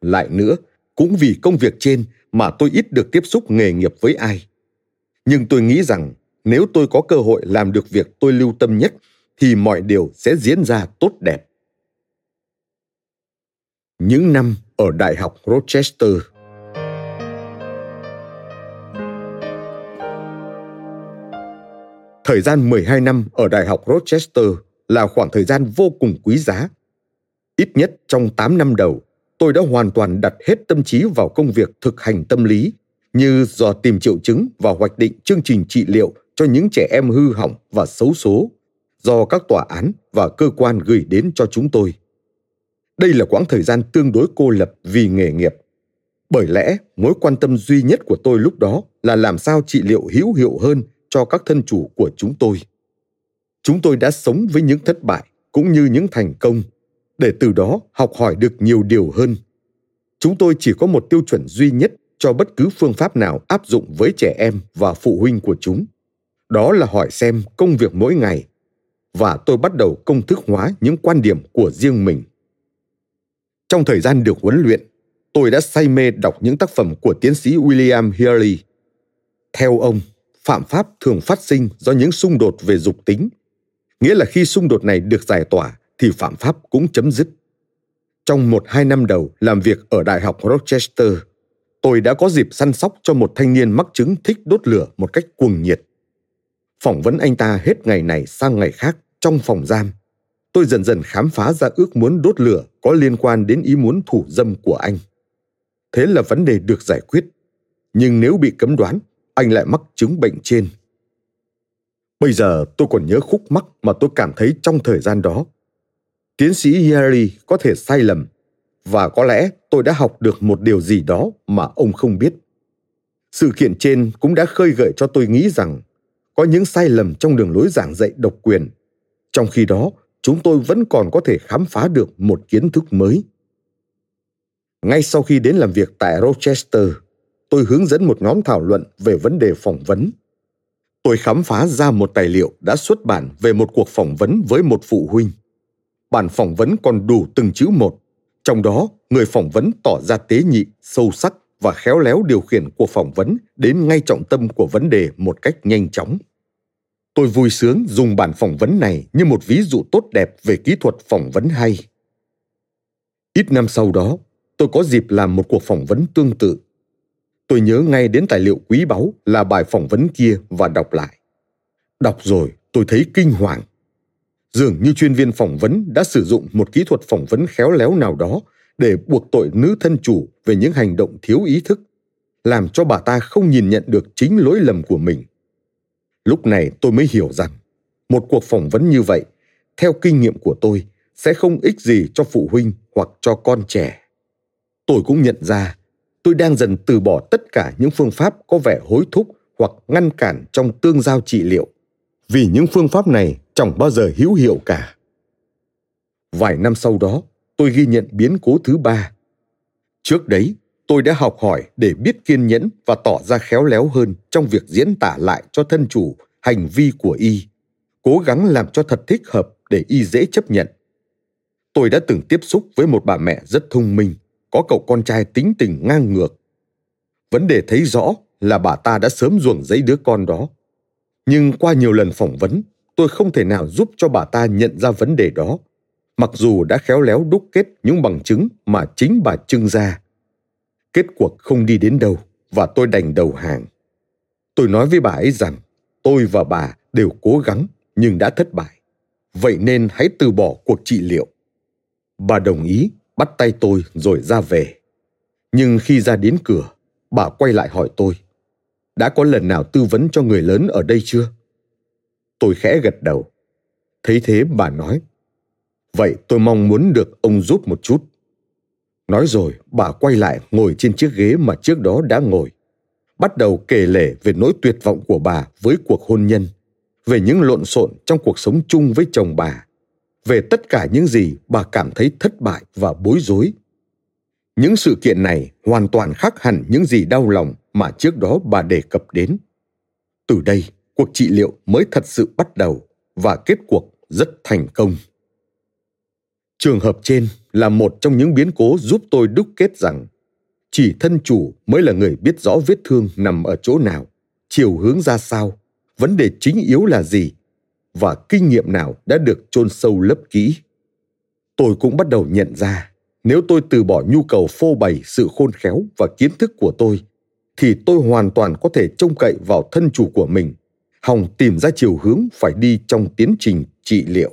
Lại nữa, cũng vì công việc trên mà tôi ít được tiếp xúc nghề nghiệp với ai. Nhưng tôi nghĩ rằng nếu tôi có cơ hội làm được việc tôi lưu tâm nhất thì mọi điều sẽ diễn ra tốt đẹp. Những năm ở Đại học Rochester Thời gian 12 năm ở Đại học Rochester là khoảng thời gian vô cùng quý giá. Ít nhất trong 8 năm đầu, tôi đã hoàn toàn đặt hết tâm trí vào công việc thực hành tâm lý như dò tìm triệu chứng và hoạch định chương trình trị liệu cho những trẻ em hư hỏng và xấu số do các tòa án và cơ quan gửi đến cho chúng tôi. Đây là quãng thời gian tương đối cô lập vì nghề nghiệp. Bởi lẽ, mối quan tâm duy nhất của tôi lúc đó là làm sao trị liệu hữu hiệu hơn cho các thân chủ của chúng tôi. Chúng tôi đã sống với những thất bại cũng như những thành công để từ đó học hỏi được nhiều điều hơn. Chúng tôi chỉ có một tiêu chuẩn duy nhất cho bất cứ phương pháp nào áp dụng với trẻ em và phụ huynh của chúng. Đó là hỏi xem công việc mỗi ngày và tôi bắt đầu công thức hóa những quan điểm của riêng mình. Trong thời gian được huấn luyện, tôi đã say mê đọc những tác phẩm của tiến sĩ William Healy. Theo ông, phạm pháp thường phát sinh do những xung đột về dục tính, nghĩa là khi xung đột này được giải tỏa thì phạm pháp cũng chấm dứt. Trong một hai năm đầu làm việc ở Đại học Rochester, tôi đã có dịp săn sóc cho một thanh niên mắc chứng thích đốt lửa một cách cuồng nhiệt. Phỏng vấn anh ta hết ngày này sang ngày khác trong phòng giam. Tôi dần dần khám phá ra ước muốn đốt lửa có liên quan đến ý muốn thủ dâm của anh. Thế là vấn đề được giải quyết. Nhưng nếu bị cấm đoán, anh lại mắc chứng bệnh trên. Bây giờ tôi còn nhớ khúc mắc mà tôi cảm thấy trong thời gian đó. Tiến sĩ yari có thể sai lầm và có lẽ tôi đã học được một điều gì đó mà ông không biết. Sự kiện trên cũng đã khơi gợi cho tôi nghĩ rằng có những sai lầm trong đường lối giảng dạy độc quyền. Trong khi đó, chúng tôi vẫn còn có thể khám phá được một kiến thức mới. Ngay sau khi đến làm việc tại Rochester, tôi hướng dẫn một nhóm thảo luận về vấn đề phỏng vấn. Tôi khám phá ra một tài liệu đã xuất bản về một cuộc phỏng vấn với một phụ huynh. Bản phỏng vấn còn đủ từng chữ một, trong đó người phỏng vấn tỏ ra tế nhị, sâu sắc và khéo léo điều khiển cuộc phỏng vấn đến ngay trọng tâm của vấn đề một cách nhanh chóng. Tôi vui sướng dùng bản phỏng vấn này như một ví dụ tốt đẹp về kỹ thuật phỏng vấn hay. Ít năm sau đó, tôi có dịp làm một cuộc phỏng vấn tương tự. Tôi nhớ ngay đến tài liệu quý báu là bài phỏng vấn kia và đọc lại. Đọc rồi, tôi thấy kinh hoàng. Dường như chuyên viên phỏng vấn đã sử dụng một kỹ thuật phỏng vấn khéo léo nào đó để buộc tội nữ thân chủ về những hành động thiếu ý thức, làm cho bà ta không nhìn nhận được chính lỗi lầm của mình lúc này tôi mới hiểu rằng, một cuộc phỏng vấn như vậy, theo kinh nghiệm của tôi, sẽ không ích gì cho phụ huynh hoặc cho con trẻ. Tôi cũng nhận ra, tôi đang dần từ bỏ tất cả những phương pháp có vẻ hối thúc hoặc ngăn cản trong tương giao trị liệu. Vì những phương pháp này chẳng bao giờ hữu hiệu cả. Vài năm sau đó, tôi ghi nhận biến cố thứ ba. Trước đấy tôi đã học hỏi để biết kiên nhẫn và tỏ ra khéo léo hơn trong việc diễn tả lại cho thân chủ hành vi của y, cố gắng làm cho thật thích hợp để y dễ chấp nhận. Tôi đã từng tiếp xúc với một bà mẹ rất thông minh, có cậu con trai tính tình ngang ngược. Vấn đề thấy rõ là bà ta đã sớm ruồng giấy đứa con đó. Nhưng qua nhiều lần phỏng vấn, tôi không thể nào giúp cho bà ta nhận ra vấn đề đó, mặc dù đã khéo léo đúc kết những bằng chứng mà chính bà trưng ra. Kết cuộc không đi đến đâu và tôi đành đầu hàng. Tôi nói với bà ấy rằng tôi và bà đều cố gắng nhưng đã thất bại. Vậy nên hãy từ bỏ cuộc trị liệu. Bà đồng ý bắt tay tôi rồi ra về. Nhưng khi ra đến cửa, bà quay lại hỏi tôi. Đã có lần nào tư vấn cho người lớn ở đây chưa? Tôi khẽ gật đầu. Thấy thế bà nói. Vậy tôi mong muốn được ông giúp một chút. Nói rồi, bà quay lại ngồi trên chiếc ghế mà trước đó đã ngồi. Bắt đầu kể lể về nỗi tuyệt vọng của bà với cuộc hôn nhân, về những lộn xộn trong cuộc sống chung với chồng bà, về tất cả những gì bà cảm thấy thất bại và bối rối. Những sự kiện này hoàn toàn khác hẳn những gì đau lòng mà trước đó bà đề cập đến. Từ đây, cuộc trị liệu mới thật sự bắt đầu và kết cuộc rất thành công. Trường hợp trên là một trong những biến cố giúp tôi đúc kết rằng chỉ thân chủ mới là người biết rõ vết thương nằm ở chỗ nào, chiều hướng ra sao, vấn đề chính yếu là gì và kinh nghiệm nào đã được chôn sâu lấp kỹ. Tôi cũng bắt đầu nhận ra nếu tôi từ bỏ nhu cầu phô bày sự khôn khéo và kiến thức của tôi thì tôi hoàn toàn có thể trông cậy vào thân chủ của mình hòng tìm ra chiều hướng phải đi trong tiến trình trị liệu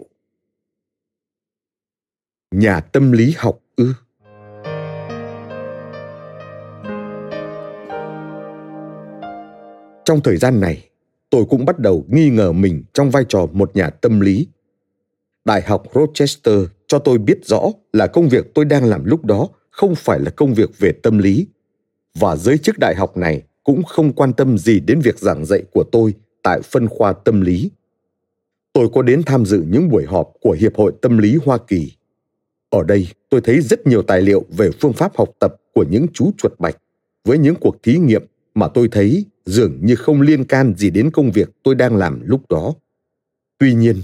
nhà tâm lý học ư trong thời gian này, tôi cũng bắt đầu nghi ngờ mình trong vai trò một nhà tâm lý đại học rochester cho tôi biết rõ là công việc tôi đang làm lúc đó không phải là công việc về tâm lý và giới chức đại học này cũng không quan tâm gì đến việc giảng dạy của tôi tại phân khoa tâm lý. Tôi có đến tham dự những buổi họp của Hiệp hội Tâm lý Hoa Kỳ. Ở đây, tôi thấy rất nhiều tài liệu về phương pháp học tập của những chú chuột bạch với những cuộc thí nghiệm mà tôi thấy dường như không liên can gì đến công việc tôi đang làm lúc đó. Tuy nhiên,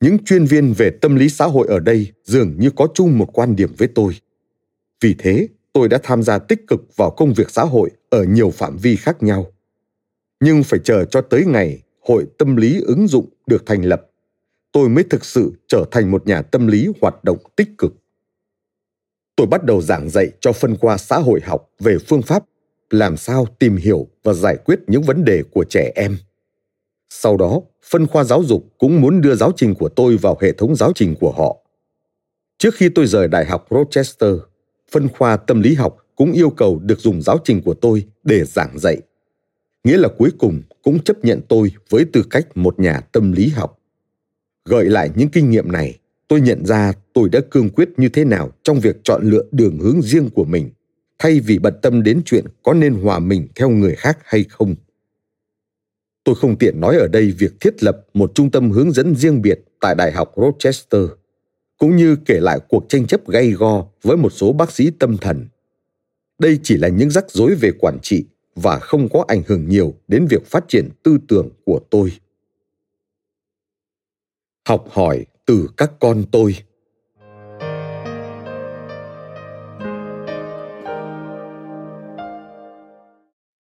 những chuyên viên về tâm lý xã hội ở đây dường như có chung một quan điểm với tôi. Vì thế, tôi đã tham gia tích cực vào công việc xã hội ở nhiều phạm vi khác nhau. Nhưng phải chờ cho tới ngày Hội Tâm lý ứng dụng được thành lập, tôi mới thực sự trở thành một nhà tâm lý hoạt động tích cực. Tôi bắt đầu giảng dạy cho phân khoa xã hội học về phương pháp làm sao tìm hiểu và giải quyết những vấn đề của trẻ em. Sau đó, phân khoa giáo dục cũng muốn đưa giáo trình của tôi vào hệ thống giáo trình của họ. Trước khi tôi rời Đại học Rochester, phân khoa tâm lý học cũng yêu cầu được dùng giáo trình của tôi để giảng dạy. Nghĩa là cuối cùng cũng chấp nhận tôi với tư cách một nhà tâm lý học. Gợi lại những kinh nghiệm này, tôi nhận ra tôi đã cương quyết như thế nào trong việc chọn lựa đường hướng riêng của mình, thay vì bận tâm đến chuyện có nên hòa mình theo người khác hay không. Tôi không tiện nói ở đây việc thiết lập một trung tâm hướng dẫn riêng biệt tại Đại học Rochester – cũng như kể lại cuộc tranh chấp gay go với một số bác sĩ tâm thần. Đây chỉ là những rắc rối về quản trị và không có ảnh hưởng nhiều đến việc phát triển tư tưởng của tôi. Học hỏi từ các con tôi.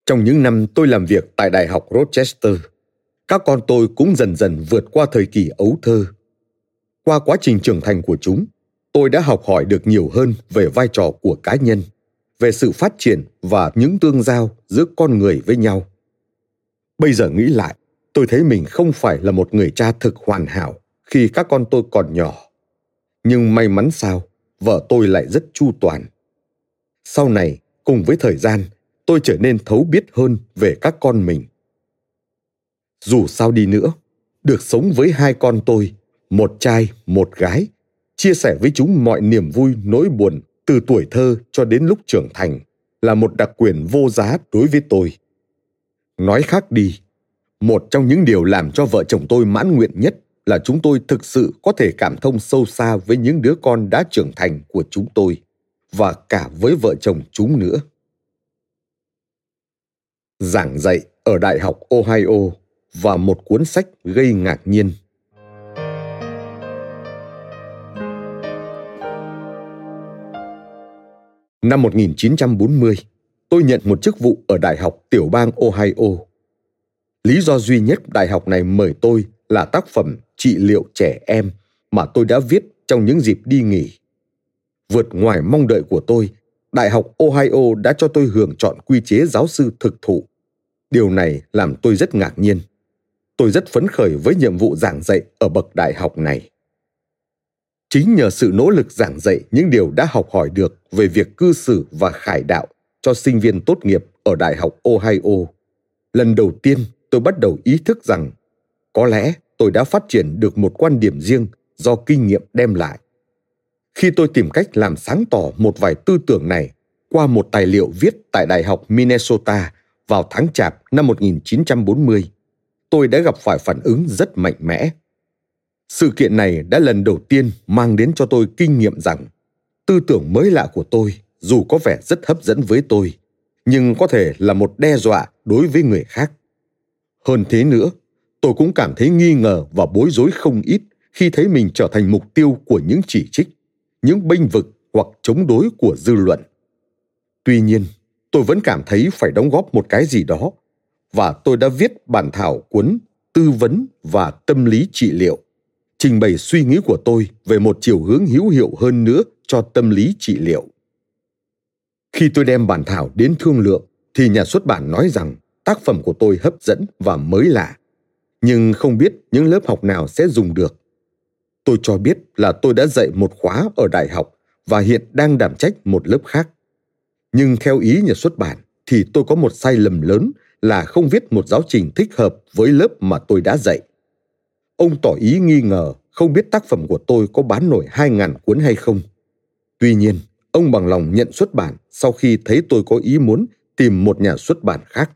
Trong những năm tôi làm việc tại Đại học Rochester, các con tôi cũng dần dần vượt qua thời kỳ ấu thơ. Qua quá trình trưởng thành của chúng tôi đã học hỏi được nhiều hơn về vai trò của cá nhân về sự phát triển và những tương giao giữa con người với nhau. Bây giờ nghĩ lại tôi thấy mình không phải là một người cha thực hoàn hảo khi các con tôi còn nhỏ. Nhưng may mắn sao vợ tôi lại rất chu toàn. Sau này cùng với thời gian tôi trở nên thấu biết hơn về các con mình. Dù sao đi nữa, được sống với hai con tôi, một trai, một gái, chia sẻ với chúng mọi niềm vui, nỗi buồn từ tuổi thơ cho đến lúc trưởng thành là một đặc quyền vô giá đối với tôi. Nói khác đi, một trong những điều làm cho vợ chồng tôi mãn nguyện nhất là chúng tôi thực sự có thể cảm thông sâu xa với những đứa con đã trưởng thành của chúng tôi và cả với vợ chồng chúng nữa giảng dạy ở đại học ohio và một cuốn sách gây ngạc nhiên Năm 1940, tôi nhận một chức vụ ở Đại học tiểu bang Ohio. Lý do duy nhất đại học này mời tôi là tác phẩm trị liệu trẻ em mà tôi đã viết trong những dịp đi nghỉ. Vượt ngoài mong đợi của tôi Đại học Ohio đã cho tôi hưởng chọn quy chế giáo sư thực thụ. Điều này làm tôi rất ngạc nhiên. Tôi rất phấn khởi với nhiệm vụ giảng dạy ở bậc đại học này. Chính nhờ sự nỗ lực giảng dạy những điều đã học hỏi được về việc cư xử và khải đạo cho sinh viên tốt nghiệp ở Đại học Ohio, lần đầu tiên tôi bắt đầu ý thức rằng có lẽ tôi đã phát triển được một quan điểm riêng do kinh nghiệm đem lại. Khi tôi tìm cách làm sáng tỏ một vài tư tưởng này qua một tài liệu viết tại Đại học Minnesota vào tháng Chạp năm 1940, tôi đã gặp phải phản ứng rất mạnh mẽ. Sự kiện này đã lần đầu tiên mang đến cho tôi kinh nghiệm rằng tư tưởng mới lạ của tôi dù có vẻ rất hấp dẫn với tôi, nhưng có thể là một đe dọa đối với người khác. Hơn thế nữa, tôi cũng cảm thấy nghi ngờ và bối rối không ít khi thấy mình trở thành mục tiêu của những chỉ trích, những bênh vực hoặc chống đối của dư luận. Tuy nhiên, tôi vẫn cảm thấy phải đóng góp một cái gì đó và tôi đã viết bản thảo cuốn tư vấn và tâm lý trị liệu trình bày suy nghĩ của tôi về một chiều hướng hữu hiệu hơn nữa cho tâm lý trị liệu khi tôi đem bản thảo đến thương lượng thì nhà xuất bản nói rằng tác phẩm của tôi hấp dẫn và mới lạ nhưng không biết những lớp học nào sẽ dùng được tôi cho biết là tôi đã dạy một khóa ở đại học và hiện đang đảm trách một lớp khác nhưng theo ý nhà xuất bản thì tôi có một sai lầm lớn là không viết một giáo trình thích hợp với lớp mà tôi đã dạy. Ông tỏ ý nghi ngờ không biết tác phẩm của tôi có bán nổi 2.000 cuốn hay không. Tuy nhiên, ông bằng lòng nhận xuất bản sau khi thấy tôi có ý muốn tìm một nhà xuất bản khác.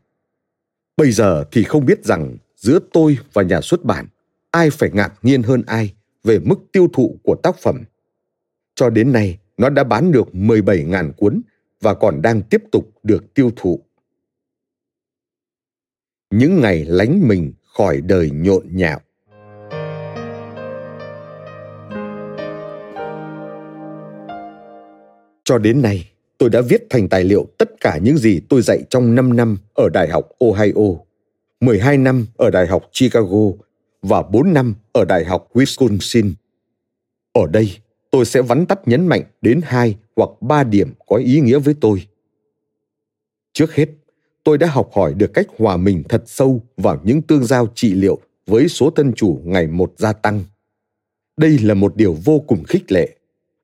Bây giờ thì không biết rằng giữa tôi và nhà xuất bản, ai phải ngạc nhiên hơn ai về mức tiêu thụ của tác phẩm. Cho đến nay, nó đã bán được 17.000 cuốn và còn đang tiếp tục được tiêu thụ. Những ngày lánh mình khỏi đời nhộn nhạo. Cho đến nay, tôi đã viết thành tài liệu tất cả những gì tôi dạy trong 5 năm ở Đại học Ohio, 12 năm ở Đại học Chicago và 4 năm ở Đại học Wisconsin. Ở đây, tôi sẽ vắn tắt nhấn mạnh đến hai hoặc ba điểm có ý nghĩa với tôi. Trước hết, tôi đã học hỏi được cách hòa mình thật sâu vào những tương giao trị liệu với số thân chủ ngày một gia tăng. Đây là một điều vô cùng khích lệ.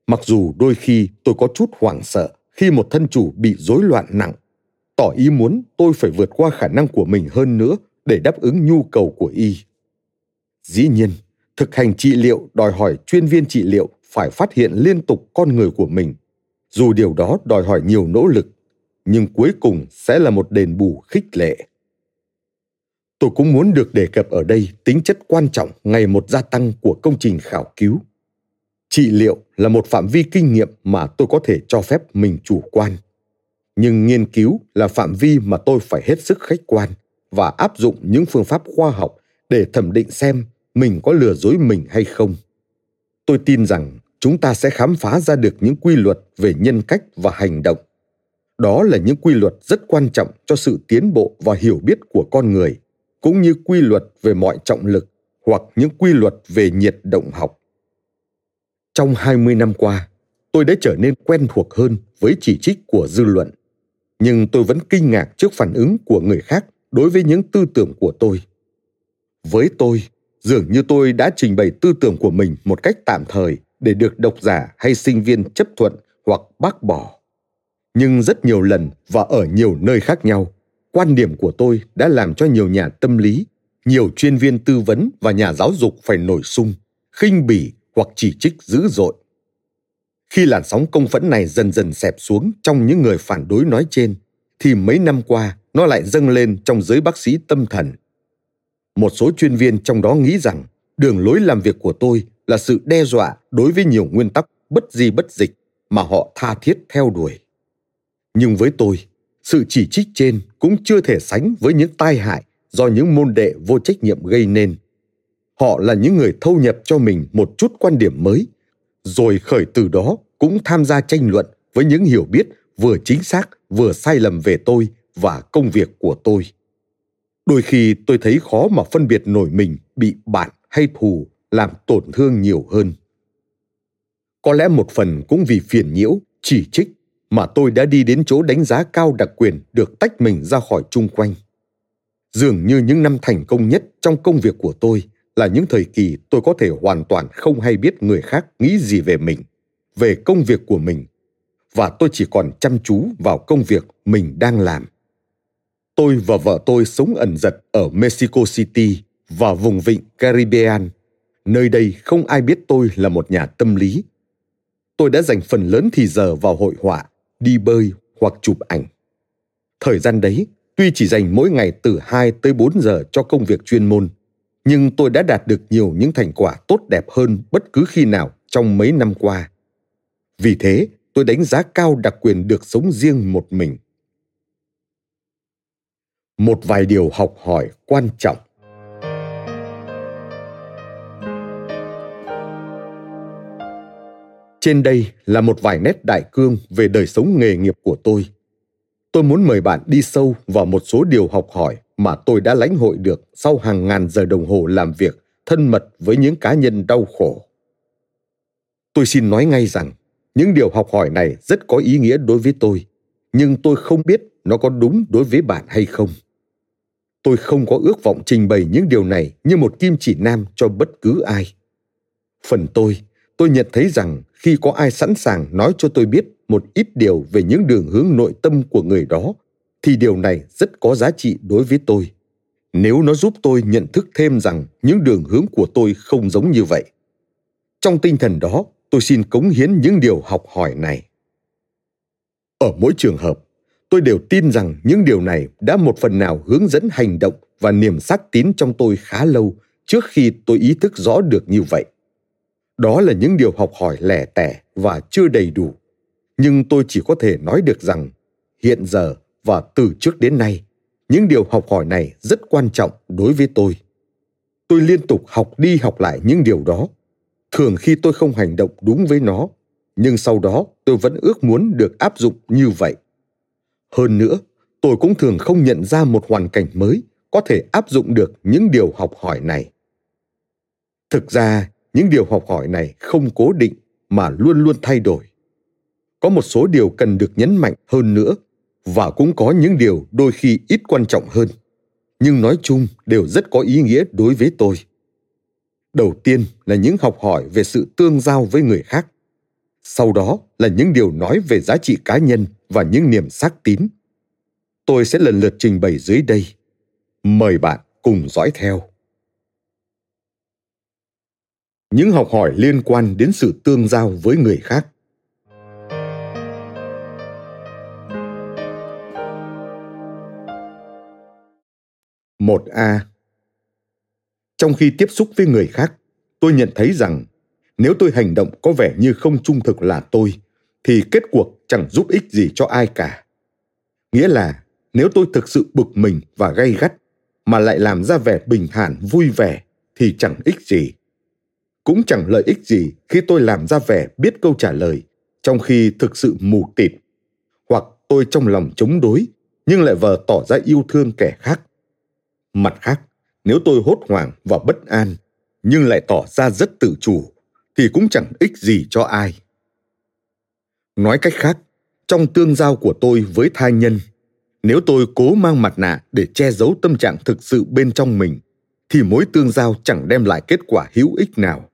Mặc dù đôi khi tôi có chút hoảng sợ khi một thân chủ bị rối loạn nặng, tỏ ý muốn tôi phải vượt qua khả năng của mình hơn nữa để đáp ứng nhu cầu của y. Dĩ nhiên, thực hành trị liệu đòi hỏi chuyên viên trị liệu phải phát hiện liên tục con người của mình. Dù điều đó đòi hỏi nhiều nỗ lực nhưng cuối cùng sẽ là một đền bù khích lệ. Tôi cũng muốn được đề cập ở đây tính chất quan trọng ngày một gia tăng của công trình khảo cứu. Trị liệu là một phạm vi kinh nghiệm mà tôi có thể cho phép mình chủ quan. Nhưng nghiên cứu là phạm vi mà tôi phải hết sức khách quan và áp dụng những phương pháp khoa học để thẩm định xem mình có lừa dối mình hay không tôi tin rằng chúng ta sẽ khám phá ra được những quy luật về nhân cách và hành động đó là những quy luật rất quan trọng cho sự tiến bộ và hiểu biết của con người cũng như quy luật về mọi trọng lực hoặc những quy luật về nhiệt động học. Trong 20 năm qua, tôi đã trở nên quen thuộc hơn với chỉ trích của dư luận, nhưng tôi vẫn kinh ngạc trước phản ứng của người khác đối với những tư tưởng của tôi. Với tôi, dường như tôi đã trình bày tư tưởng của mình một cách tạm thời để được độc giả hay sinh viên chấp thuận hoặc bác bỏ. Nhưng rất nhiều lần và ở nhiều nơi khác nhau, quan điểm của tôi đã làm cho nhiều nhà tâm lý, nhiều chuyên viên tư vấn và nhà giáo dục phải nổi sung, khinh bỉ hoặc chỉ trích dữ dội. Khi làn sóng công phẫn này dần dần xẹp xuống trong những người phản đối nói trên, thì mấy năm qua nó lại dâng lên trong giới bác sĩ tâm thần một số chuyên viên trong đó nghĩ rằng, đường lối làm việc của tôi là sự đe dọa đối với nhiều nguyên tắc bất di bất dịch mà họ tha thiết theo đuổi. Nhưng với tôi, sự chỉ trích trên cũng chưa thể sánh với những tai hại do những môn đệ vô trách nhiệm gây nên. Họ là những người thâu nhập cho mình một chút quan điểm mới, rồi khởi từ đó cũng tham gia tranh luận với những hiểu biết vừa chính xác vừa sai lầm về tôi và công việc của tôi đôi khi tôi thấy khó mà phân biệt nổi mình bị bạn hay thù làm tổn thương nhiều hơn có lẽ một phần cũng vì phiền nhiễu chỉ trích mà tôi đã đi đến chỗ đánh giá cao đặc quyền được tách mình ra khỏi chung quanh. Dường như những năm thành công nhất trong công việc của tôi là những thời kỳ tôi có thể hoàn toàn không hay biết người khác nghĩ gì về mình, về công việc của mình, và tôi chỉ còn chăm chú vào công việc mình đang làm. Tôi và vợ tôi sống ẩn giật ở Mexico City và vùng vịnh Caribbean. Nơi đây không ai biết tôi là một nhà tâm lý. Tôi đã dành phần lớn thì giờ vào hội họa, đi bơi hoặc chụp ảnh. Thời gian đấy, tuy chỉ dành mỗi ngày từ 2 tới 4 giờ cho công việc chuyên môn, nhưng tôi đã đạt được nhiều những thành quả tốt đẹp hơn bất cứ khi nào trong mấy năm qua. Vì thế, tôi đánh giá cao đặc quyền được sống riêng một mình. Một vài điều học hỏi quan trọng Trên đây là một vài nét đại cương về đời sống nghề nghiệp của tôi. Tôi muốn mời bạn đi sâu vào một số điều học hỏi mà tôi đã lãnh hội được sau hàng ngàn giờ đồng hồ làm việc thân mật với những cá nhân đau khổ. Tôi xin nói ngay rằng, những điều học hỏi này rất có ý nghĩa đối với tôi, nhưng tôi không biết nó có đúng đối với bạn hay không. Tôi không có ước vọng trình bày những điều này như một kim chỉ nam cho bất cứ ai. Phần tôi, tôi nhận thấy rằng khi có ai sẵn sàng nói cho tôi biết một ít điều về những đường hướng nội tâm của người đó thì điều này rất có giá trị đối với tôi nếu nó giúp tôi nhận thức thêm rằng những đường hướng của tôi không giống như vậy trong tinh thần đó tôi xin cống hiến những điều học hỏi này ở mỗi trường hợp tôi đều tin rằng những điều này đã một phần nào hướng dẫn hành động và niềm xác tín trong tôi khá lâu trước khi tôi ý thức rõ được như vậy. Đó là những điều học hỏi lẻ tẻ và chưa đầy đủ. Nhưng tôi chỉ có thể nói được rằng, hiện giờ và từ trước đến nay, những điều học hỏi này rất quan trọng đối với tôi. Tôi liên tục học đi học lại những điều đó. Thường khi tôi không hành động đúng với nó, nhưng sau đó tôi vẫn ước muốn được áp dụng như vậy hơn nữa, tôi cũng thường không nhận ra một hoàn cảnh mới có thể áp dụng được những điều học hỏi này. Thực ra, những điều học hỏi này không cố định mà luôn luôn thay đổi. Có một số điều cần được nhấn mạnh hơn nữa và cũng có những điều đôi khi ít quan trọng hơn. Nhưng nói chung đều rất có ý nghĩa đối với tôi. Đầu tiên là những học hỏi về sự tương giao với người khác. Sau đó là những điều nói về giá trị cá nhân và những niềm xác tín. Tôi sẽ lần lượt trình bày dưới đây. Mời bạn cùng dõi theo. Những học hỏi liên quan đến sự tương giao với người khác. Một a. Trong khi tiếp xúc với người khác, tôi nhận thấy rằng nếu tôi hành động có vẻ như không trung thực là tôi, thì kết cuộc chẳng giúp ích gì cho ai cả. Nghĩa là, nếu tôi thực sự bực mình và gay gắt, mà lại làm ra vẻ bình thản, vui vẻ, thì chẳng ích gì. Cũng chẳng lợi ích gì khi tôi làm ra vẻ biết câu trả lời, trong khi thực sự mù tịt, hoặc tôi trong lòng chống đối, nhưng lại vờ tỏ ra yêu thương kẻ khác. Mặt khác, nếu tôi hốt hoảng và bất an, nhưng lại tỏ ra rất tự chủ, thì cũng chẳng ích gì cho ai nói cách khác, trong tương giao của tôi với tha nhân, nếu tôi cố mang mặt nạ để che giấu tâm trạng thực sự bên trong mình, thì mối tương giao chẳng đem lại kết quả hữu ích nào.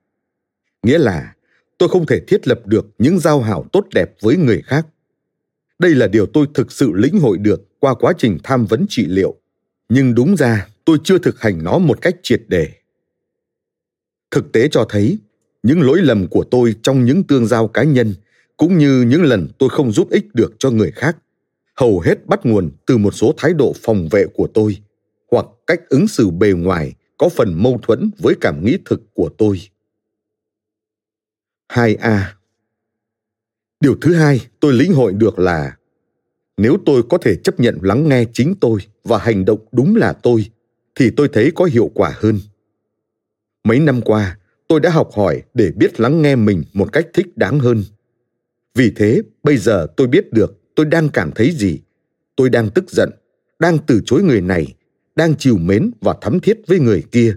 Nghĩa là, tôi không thể thiết lập được những giao hảo tốt đẹp với người khác. Đây là điều tôi thực sự lĩnh hội được qua quá trình tham vấn trị liệu, nhưng đúng ra tôi chưa thực hành nó một cách triệt để. Thực tế cho thấy, những lỗi lầm của tôi trong những tương giao cá nhân cũng như những lần tôi không giúp ích được cho người khác, hầu hết bắt nguồn từ một số thái độ phòng vệ của tôi, hoặc cách ứng xử bề ngoài có phần mâu thuẫn với cảm nghĩ thực của tôi. 2a điều thứ hai tôi lĩnh hội được là, nếu tôi có thể chấp nhận lắng nghe chính tôi và hành động đúng là tôi, thì tôi thấy có hiệu quả hơn. Mấy năm qua, tôi đã học hỏi để biết lắng nghe mình một cách thích đáng hơn vì thế, bây giờ tôi biết được tôi đang cảm thấy gì. Tôi đang tức giận, đang từ chối người này, đang chiều mến và thắm thiết với người kia,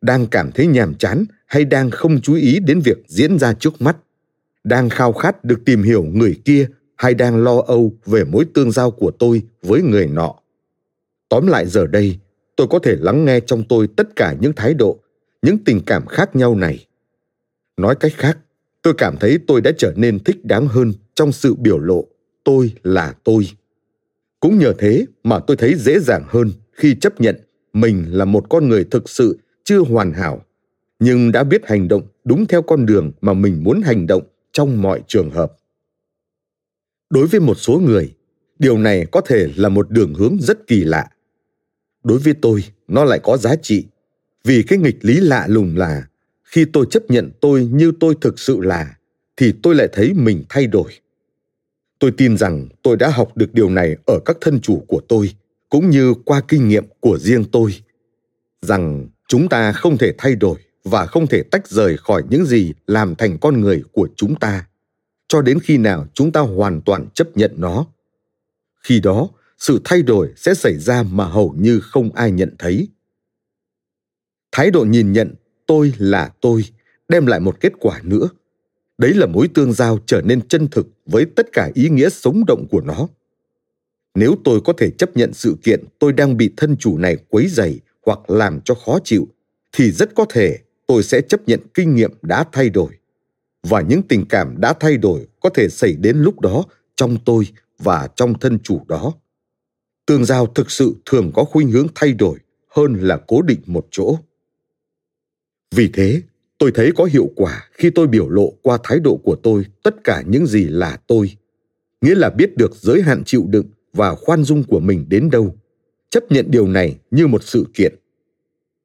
đang cảm thấy nhàm chán hay đang không chú ý đến việc diễn ra trước mắt, đang khao khát được tìm hiểu người kia hay đang lo âu về mối tương giao của tôi với người nọ. Tóm lại giờ đây, tôi có thể lắng nghe trong tôi tất cả những thái độ, những tình cảm khác nhau này. Nói cách khác tôi cảm thấy tôi đã trở nên thích đáng hơn trong sự biểu lộ tôi là tôi. Cũng nhờ thế mà tôi thấy dễ dàng hơn khi chấp nhận mình là một con người thực sự chưa hoàn hảo, nhưng đã biết hành động đúng theo con đường mà mình muốn hành động trong mọi trường hợp. Đối với một số người, điều này có thể là một đường hướng rất kỳ lạ. Đối với tôi, nó lại có giá trị, vì cái nghịch lý lạ lùng là khi tôi chấp nhận tôi như tôi thực sự là, thì tôi lại thấy mình thay đổi. Tôi tin rằng tôi đã học được điều này ở các thân chủ của tôi, cũng như qua kinh nghiệm của riêng tôi. Rằng chúng ta không thể thay đổi và không thể tách rời khỏi những gì làm thành con người của chúng ta, cho đến khi nào chúng ta hoàn toàn chấp nhận nó. Khi đó, sự thay đổi sẽ xảy ra mà hầu như không ai nhận thấy. Thái độ nhìn nhận tôi là tôi, đem lại một kết quả nữa. Đấy là mối tương giao trở nên chân thực với tất cả ý nghĩa sống động của nó. Nếu tôi có thể chấp nhận sự kiện tôi đang bị thân chủ này quấy dày hoặc làm cho khó chịu, thì rất có thể tôi sẽ chấp nhận kinh nghiệm đã thay đổi. Và những tình cảm đã thay đổi có thể xảy đến lúc đó trong tôi và trong thân chủ đó. Tương giao thực sự thường có khuynh hướng thay đổi hơn là cố định một chỗ vì thế, tôi thấy có hiệu quả khi tôi biểu lộ qua thái độ của tôi tất cả những gì là tôi. Nghĩa là biết được giới hạn chịu đựng và khoan dung của mình đến đâu. Chấp nhận điều này như một sự kiện.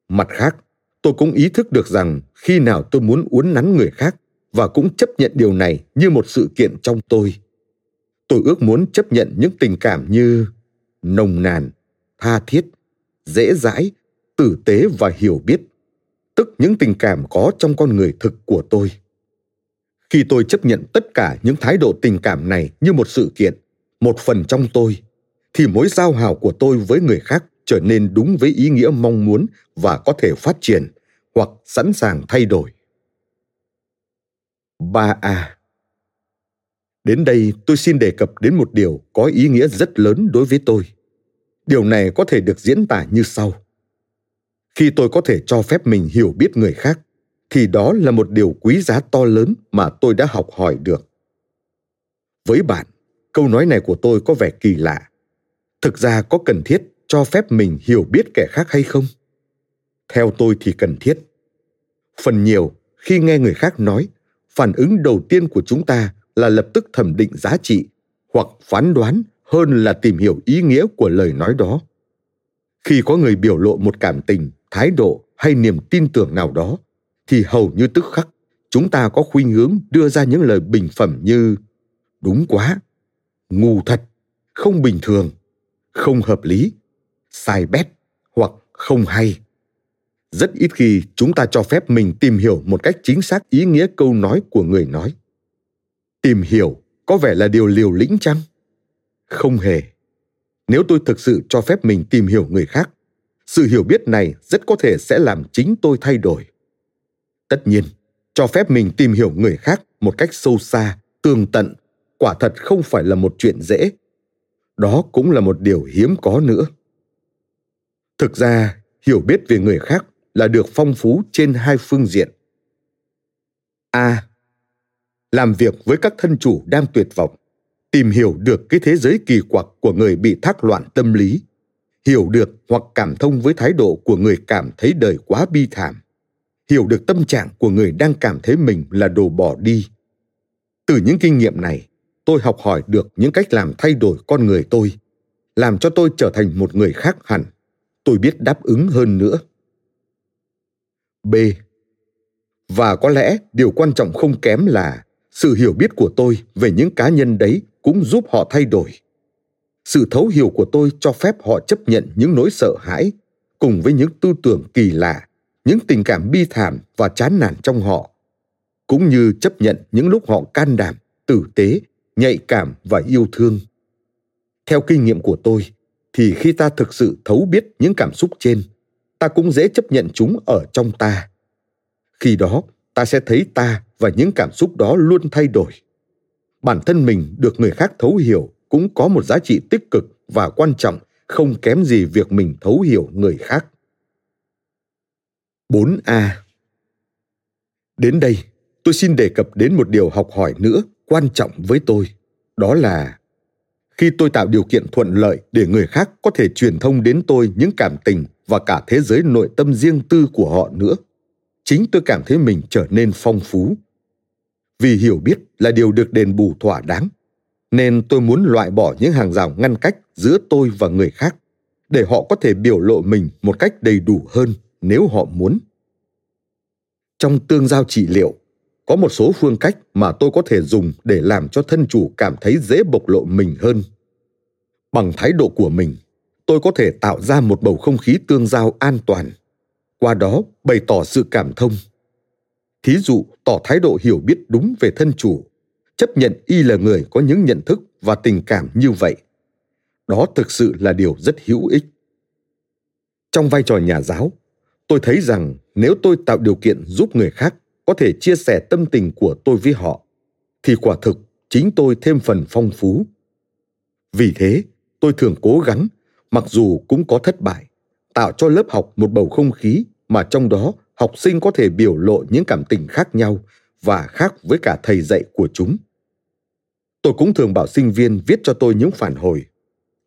Mặt khác, tôi cũng ý thức được rằng khi nào tôi muốn uốn nắn người khác và cũng chấp nhận điều này như một sự kiện trong tôi. Tôi ước muốn chấp nhận những tình cảm như nồng nàn, tha thiết, dễ dãi, tử tế và hiểu biết tức những tình cảm có trong con người thực của tôi khi tôi chấp nhận tất cả những thái độ tình cảm này như một sự kiện, một phần trong tôi, thì mối giao hảo của tôi với người khác trở nên đúng với ý nghĩa mong muốn và có thể phát triển hoặc sẵn sàng thay đổi 3A Đến đây tôi xin đề cập đến một điều có ý nghĩa rất lớn đối với tôi. Điều này có thể được diễn tả như sau. Khi tôi có thể cho phép mình hiểu biết người khác, thì đó là một điều quý giá to lớn mà tôi đã học hỏi được. Với bạn, câu nói này của tôi có vẻ kỳ lạ. Thực ra có cần thiết cho phép mình hiểu biết kẻ khác hay không? Theo tôi thì cần thiết. Phần nhiều, khi nghe người khác nói, phản ứng đầu tiên của chúng ta là lập tức thẩm định giá trị hoặc phán đoán hơn là tìm hiểu ý nghĩa của lời nói đó khi có người biểu lộ một cảm tình thái độ hay niềm tin tưởng nào đó, thì hầu như tức khắc, chúng ta có khuynh hướng đưa ra những lời bình phẩm như, đúng quá, ngu thật, không bình thường, không hợp lý, sai bét hoặc không hay. Rất ít khi chúng ta cho phép mình tìm hiểu một cách chính xác ý nghĩa câu nói của người nói. Tìm hiểu có vẻ là điều liều lĩnh chăng? Không hề. Nếu tôi thực sự cho phép mình tìm hiểu người khác sự hiểu biết này rất có thể sẽ làm chính tôi thay đổi. Tất nhiên, cho phép mình tìm hiểu người khác một cách sâu xa, tường tận, quả thật không phải là một chuyện dễ. Đó cũng là một điều hiếm có nữa. Thực ra, hiểu biết về người khác là được phong phú trên hai phương diện. A. Làm việc với các thân chủ đang tuyệt vọng, tìm hiểu được cái thế giới kỳ quặc của người bị thác loạn tâm lý hiểu được hoặc cảm thông với thái độ của người cảm thấy đời quá bi thảm, hiểu được tâm trạng của người đang cảm thấy mình là đồ bỏ đi. Từ những kinh nghiệm này, tôi học hỏi được những cách làm thay đổi con người tôi, làm cho tôi trở thành một người khác hẳn. Tôi biết đáp ứng hơn nữa. B. Và có lẽ điều quan trọng không kém là sự hiểu biết của tôi về những cá nhân đấy cũng giúp họ thay đổi sự thấu hiểu của tôi cho phép họ chấp nhận những nỗi sợ hãi, cùng với những tư tưởng kỳ lạ, những tình cảm bi thảm và chán nản trong họ, cũng như chấp nhận những lúc họ can đảm, tử tế, nhạy cảm và yêu thương. Theo kinh nghiệm của tôi, thì khi ta thực sự thấu biết những cảm xúc trên, ta cũng dễ chấp nhận chúng ở trong ta. Khi đó, ta sẽ thấy ta và những cảm xúc đó luôn thay đổi. Bản thân mình được người khác thấu hiểu cũng có một giá trị tích cực và quan trọng không kém gì việc mình thấu hiểu người khác. 4A Đến đây, tôi xin đề cập đến một điều học hỏi nữa quan trọng với tôi, đó là khi tôi tạo điều kiện thuận lợi để người khác có thể truyền thông đến tôi những cảm tình và cả thế giới nội tâm riêng tư của họ nữa chính tôi cảm thấy mình trở nên phong phú. Vì hiểu biết là điều được đền bù thỏa đáng nên tôi muốn loại bỏ những hàng rào ngăn cách giữa tôi và người khác, để họ có thể biểu lộ mình một cách đầy đủ hơn nếu họ muốn. Trong tương giao trị liệu, có một số phương cách mà tôi có thể dùng để làm cho thân chủ cảm thấy dễ bộc lộ mình hơn. Bằng thái độ của mình, tôi có thể tạo ra một bầu không khí tương giao an toàn, qua đó bày tỏ sự cảm thông. Thí dụ, tỏ thái độ hiểu biết đúng về thân chủ chấp nhận y là người có những nhận thức và tình cảm như vậy. Đó thực sự là điều rất hữu ích. Trong vai trò nhà giáo, tôi thấy rằng nếu tôi tạo điều kiện giúp người khác có thể chia sẻ tâm tình của tôi với họ, thì quả thực chính tôi thêm phần phong phú. Vì thế, tôi thường cố gắng, mặc dù cũng có thất bại, tạo cho lớp học một bầu không khí mà trong đó học sinh có thể biểu lộ những cảm tình khác nhau và khác với cả thầy dạy của chúng tôi cũng thường bảo sinh viên viết cho tôi những phản hồi.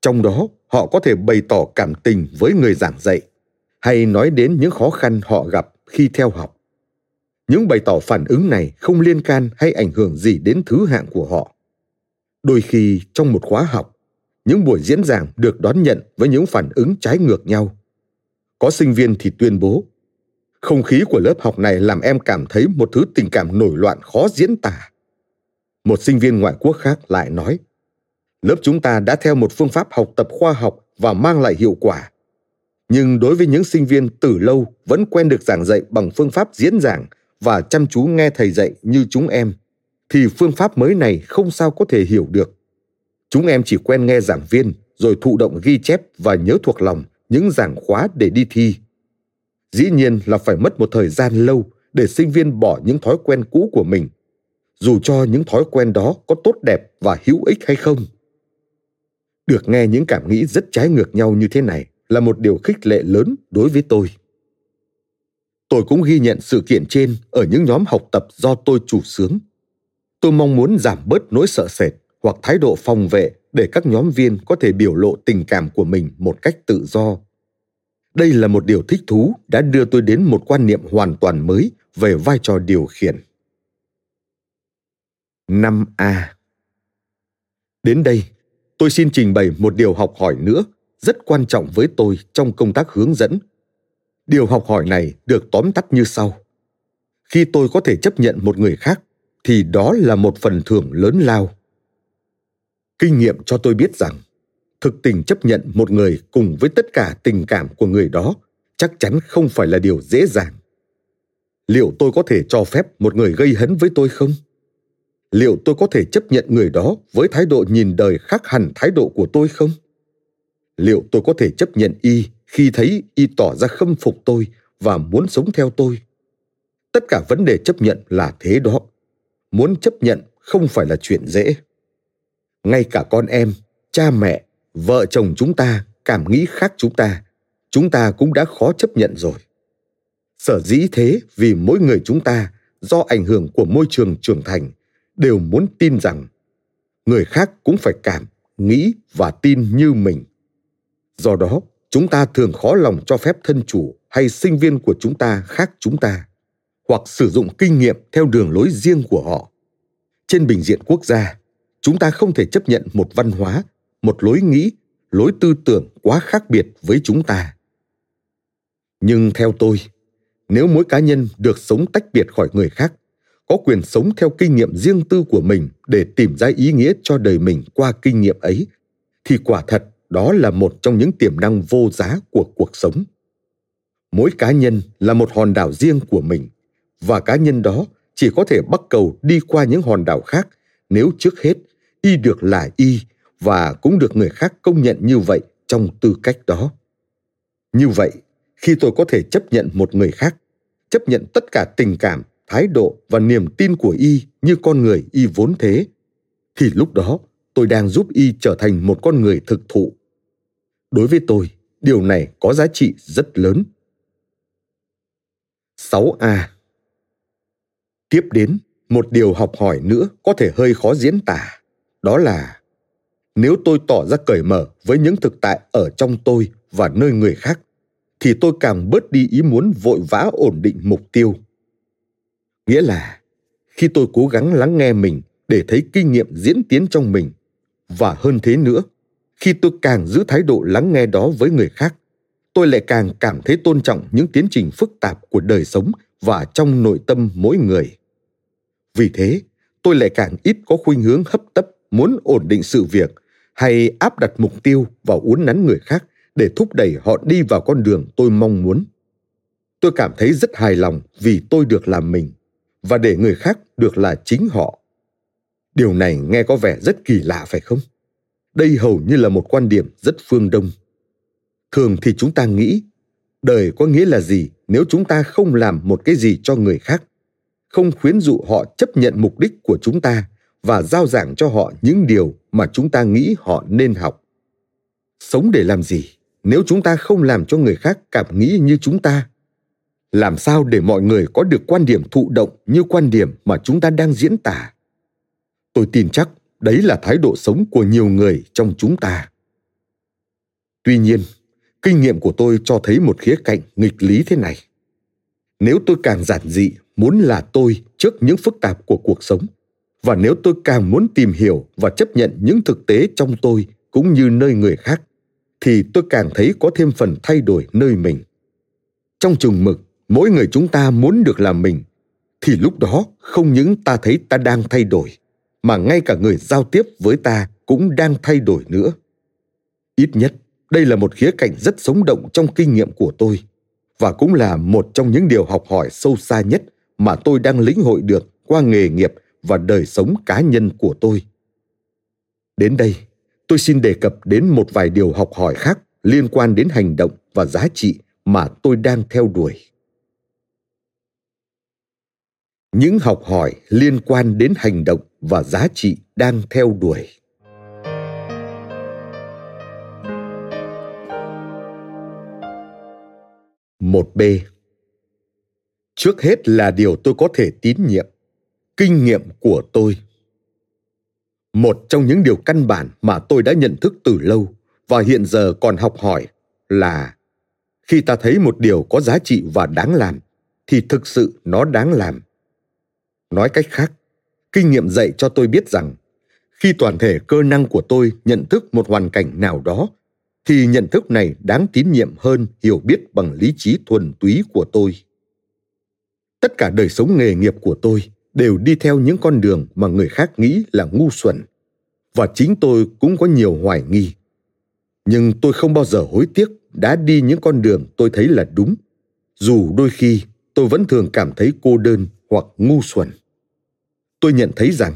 Trong đó, họ có thể bày tỏ cảm tình với người giảng dạy, hay nói đến những khó khăn họ gặp khi theo học. Những bày tỏ phản ứng này không liên can hay ảnh hưởng gì đến thứ hạng của họ. Đôi khi, trong một khóa học, những buổi diễn giảng được đón nhận với những phản ứng trái ngược nhau. Có sinh viên thì tuyên bố, không khí của lớp học này làm em cảm thấy một thứ tình cảm nổi loạn khó diễn tả một sinh viên ngoại quốc khác lại nói, lớp chúng ta đã theo một phương pháp học tập khoa học và mang lại hiệu quả. Nhưng đối với những sinh viên từ lâu vẫn quen được giảng dạy bằng phương pháp diễn giảng và chăm chú nghe thầy dạy như chúng em, thì phương pháp mới này không sao có thể hiểu được. Chúng em chỉ quen nghe giảng viên, rồi thụ động ghi chép và nhớ thuộc lòng những giảng khóa để đi thi. Dĩ nhiên là phải mất một thời gian lâu để sinh viên bỏ những thói quen cũ của mình dù cho những thói quen đó có tốt đẹp và hữu ích hay không. Được nghe những cảm nghĩ rất trái ngược nhau như thế này là một điều khích lệ lớn đối với tôi. Tôi cũng ghi nhận sự kiện trên ở những nhóm học tập do tôi chủ sướng. tôi mong muốn giảm bớt nỗi sợ sệt hoặc thái độ phòng vệ để các nhóm viên có thể biểu lộ tình cảm của mình một cách tự do. Đây là một điều thích thú đã đưa tôi đến một quan niệm hoàn toàn mới về vai trò điều khiển. 5A Đến đây, tôi xin trình bày một điều học hỏi nữa rất quan trọng với tôi trong công tác hướng dẫn. Điều học hỏi này được tóm tắt như sau. Khi tôi có thể chấp nhận một người khác thì đó là một phần thưởng lớn lao. Kinh nghiệm cho tôi biết rằng thực tình chấp nhận một người cùng với tất cả tình cảm của người đó chắc chắn không phải là điều dễ dàng liệu tôi có thể cho phép một người gây hấn với tôi không liệu tôi có thể chấp nhận người đó với thái độ nhìn đời khác hẳn thái độ của tôi không? Liệu tôi có thể chấp nhận y khi thấy y tỏ ra khâm phục tôi và muốn sống theo tôi? Tất cả vấn đề chấp nhận là thế đó. Muốn chấp nhận không phải là chuyện dễ. Ngay cả con em, cha mẹ, vợ chồng chúng ta, cảm nghĩ khác chúng ta chúng ta cũng đã khó chấp nhận rồi. Sở dĩ thế vì mỗi người chúng ta do ảnh hưởng của môi trường trưởng thành đều muốn tin rằng người khác cũng phải cảm, nghĩ và tin như mình. Do đó, chúng ta thường khó lòng cho phép thân chủ hay sinh viên của chúng ta khác chúng ta, hoặc sử dụng kinh nghiệm theo đường lối riêng của họ. Trên bình diện quốc gia, chúng ta không thể chấp nhận một văn hóa, một lối nghĩ, lối tư tưởng quá khác biệt với chúng ta. Nhưng theo tôi, nếu mỗi cá nhân được sống tách biệt khỏi người khác có quyền sống theo kinh nghiệm riêng tư của mình để tìm ra ý nghĩa cho đời mình qua kinh nghiệm ấy, thì quả thật đó là một trong những tiềm năng vô giá của cuộc sống. Mỗi cá nhân là một hòn đảo riêng của mình, và cá nhân đó chỉ có thể bắt cầu đi qua những hòn đảo khác nếu trước hết y được là y và cũng được người khác công nhận như vậy trong tư cách đó. Như vậy, khi tôi có thể chấp nhận một người khác, chấp nhận tất cả tình cảm thái độ và niềm tin của y như con người y vốn thế, thì lúc đó tôi đang giúp y trở thành một con người thực thụ. Đối với tôi, điều này có giá trị rất lớn. 6a tiếp đến, một điều học hỏi nữa có thể hơi khó diễn tả, đó là nếu tôi tỏ ra cởi mở với những thực tại ở trong tôi và nơi người khác, thì tôi càng bớt đi ý muốn vội vã ổn định mục tiêu nghĩa là, khi tôi cố gắng lắng nghe mình để thấy kinh nghiệm diễn tiến trong mình, và hơn thế nữa, khi tôi càng giữ thái độ lắng nghe đó với người khác, tôi lại càng cảm thấy tôn trọng những tiến trình phức tạp của đời sống và trong nội tâm mỗi người. Vì thế, tôi lại càng ít có khuynh hướng hấp tấp muốn ổn định sự việc hay áp đặt mục tiêu vào uốn nắn người khác để thúc đẩy họ đi vào con đường tôi mong muốn. Tôi cảm thấy rất hài lòng vì tôi được làm mình và để người khác được là chính họ. Điều này nghe có vẻ rất kỳ lạ phải không? Đây hầu như là một quan điểm rất phương đông. Thường thì chúng ta nghĩ, đời có nghĩa là gì nếu chúng ta không làm một cái gì cho người khác? Không khuyến dụ họ chấp nhận mục đích của chúng ta và giao giảng cho họ những điều mà chúng ta nghĩ họ nên học. Sống để làm gì? Nếu chúng ta không làm cho người khác cảm nghĩ như chúng ta làm sao để mọi người có được quan điểm thụ động như quan điểm mà chúng ta đang diễn tả? Tôi tin chắc đấy là thái độ sống của nhiều người trong chúng ta. Tuy nhiên, kinh nghiệm của tôi cho thấy một khía cạnh nghịch lý thế này. Nếu tôi càng giản dị muốn là tôi trước những phức tạp của cuộc sống, và nếu tôi càng muốn tìm hiểu và chấp nhận những thực tế trong tôi cũng như nơi người khác, thì tôi càng thấy có thêm phần thay đổi nơi mình. Trong chừng mực mỗi người chúng ta muốn được làm mình, thì lúc đó không những ta thấy ta đang thay đổi, mà ngay cả người giao tiếp với ta cũng đang thay đổi nữa. Ít nhất, đây là một khía cạnh rất sống động trong kinh nghiệm của tôi, và cũng là một trong những điều học hỏi sâu xa nhất mà tôi đang lĩnh hội được qua nghề nghiệp và đời sống cá nhân của tôi. Đến đây, tôi xin đề cập đến một vài điều học hỏi khác liên quan đến hành động và giá trị mà tôi đang theo đuổi những học hỏi liên quan đến hành động và giá trị đang theo đuổi. Một b. Trước hết là điều tôi có thể tín nhiệm, kinh nghiệm của tôi. Một trong những điều căn bản mà tôi đã nhận thức từ lâu và hiện giờ còn học hỏi là khi ta thấy một điều có giá trị và đáng làm, thì thực sự nó đáng làm nói cách khác, kinh nghiệm dạy cho tôi biết rằng, khi toàn thể cơ năng của tôi nhận thức một hoàn cảnh nào đó, thì nhận thức này đáng tín nhiệm hơn hiểu biết bằng lý trí thuần túy của tôi. Tất cả đời sống nghề nghiệp của tôi đều đi theo những con đường mà người khác nghĩ là ngu xuẩn, và chính tôi cũng có nhiều hoài nghi. Nhưng tôi không bao giờ hối tiếc đã đi những con đường tôi thấy là đúng, dù đôi khi tôi vẫn thường cảm thấy cô đơn hoặc ngu xuẩn tôi nhận thấy rằng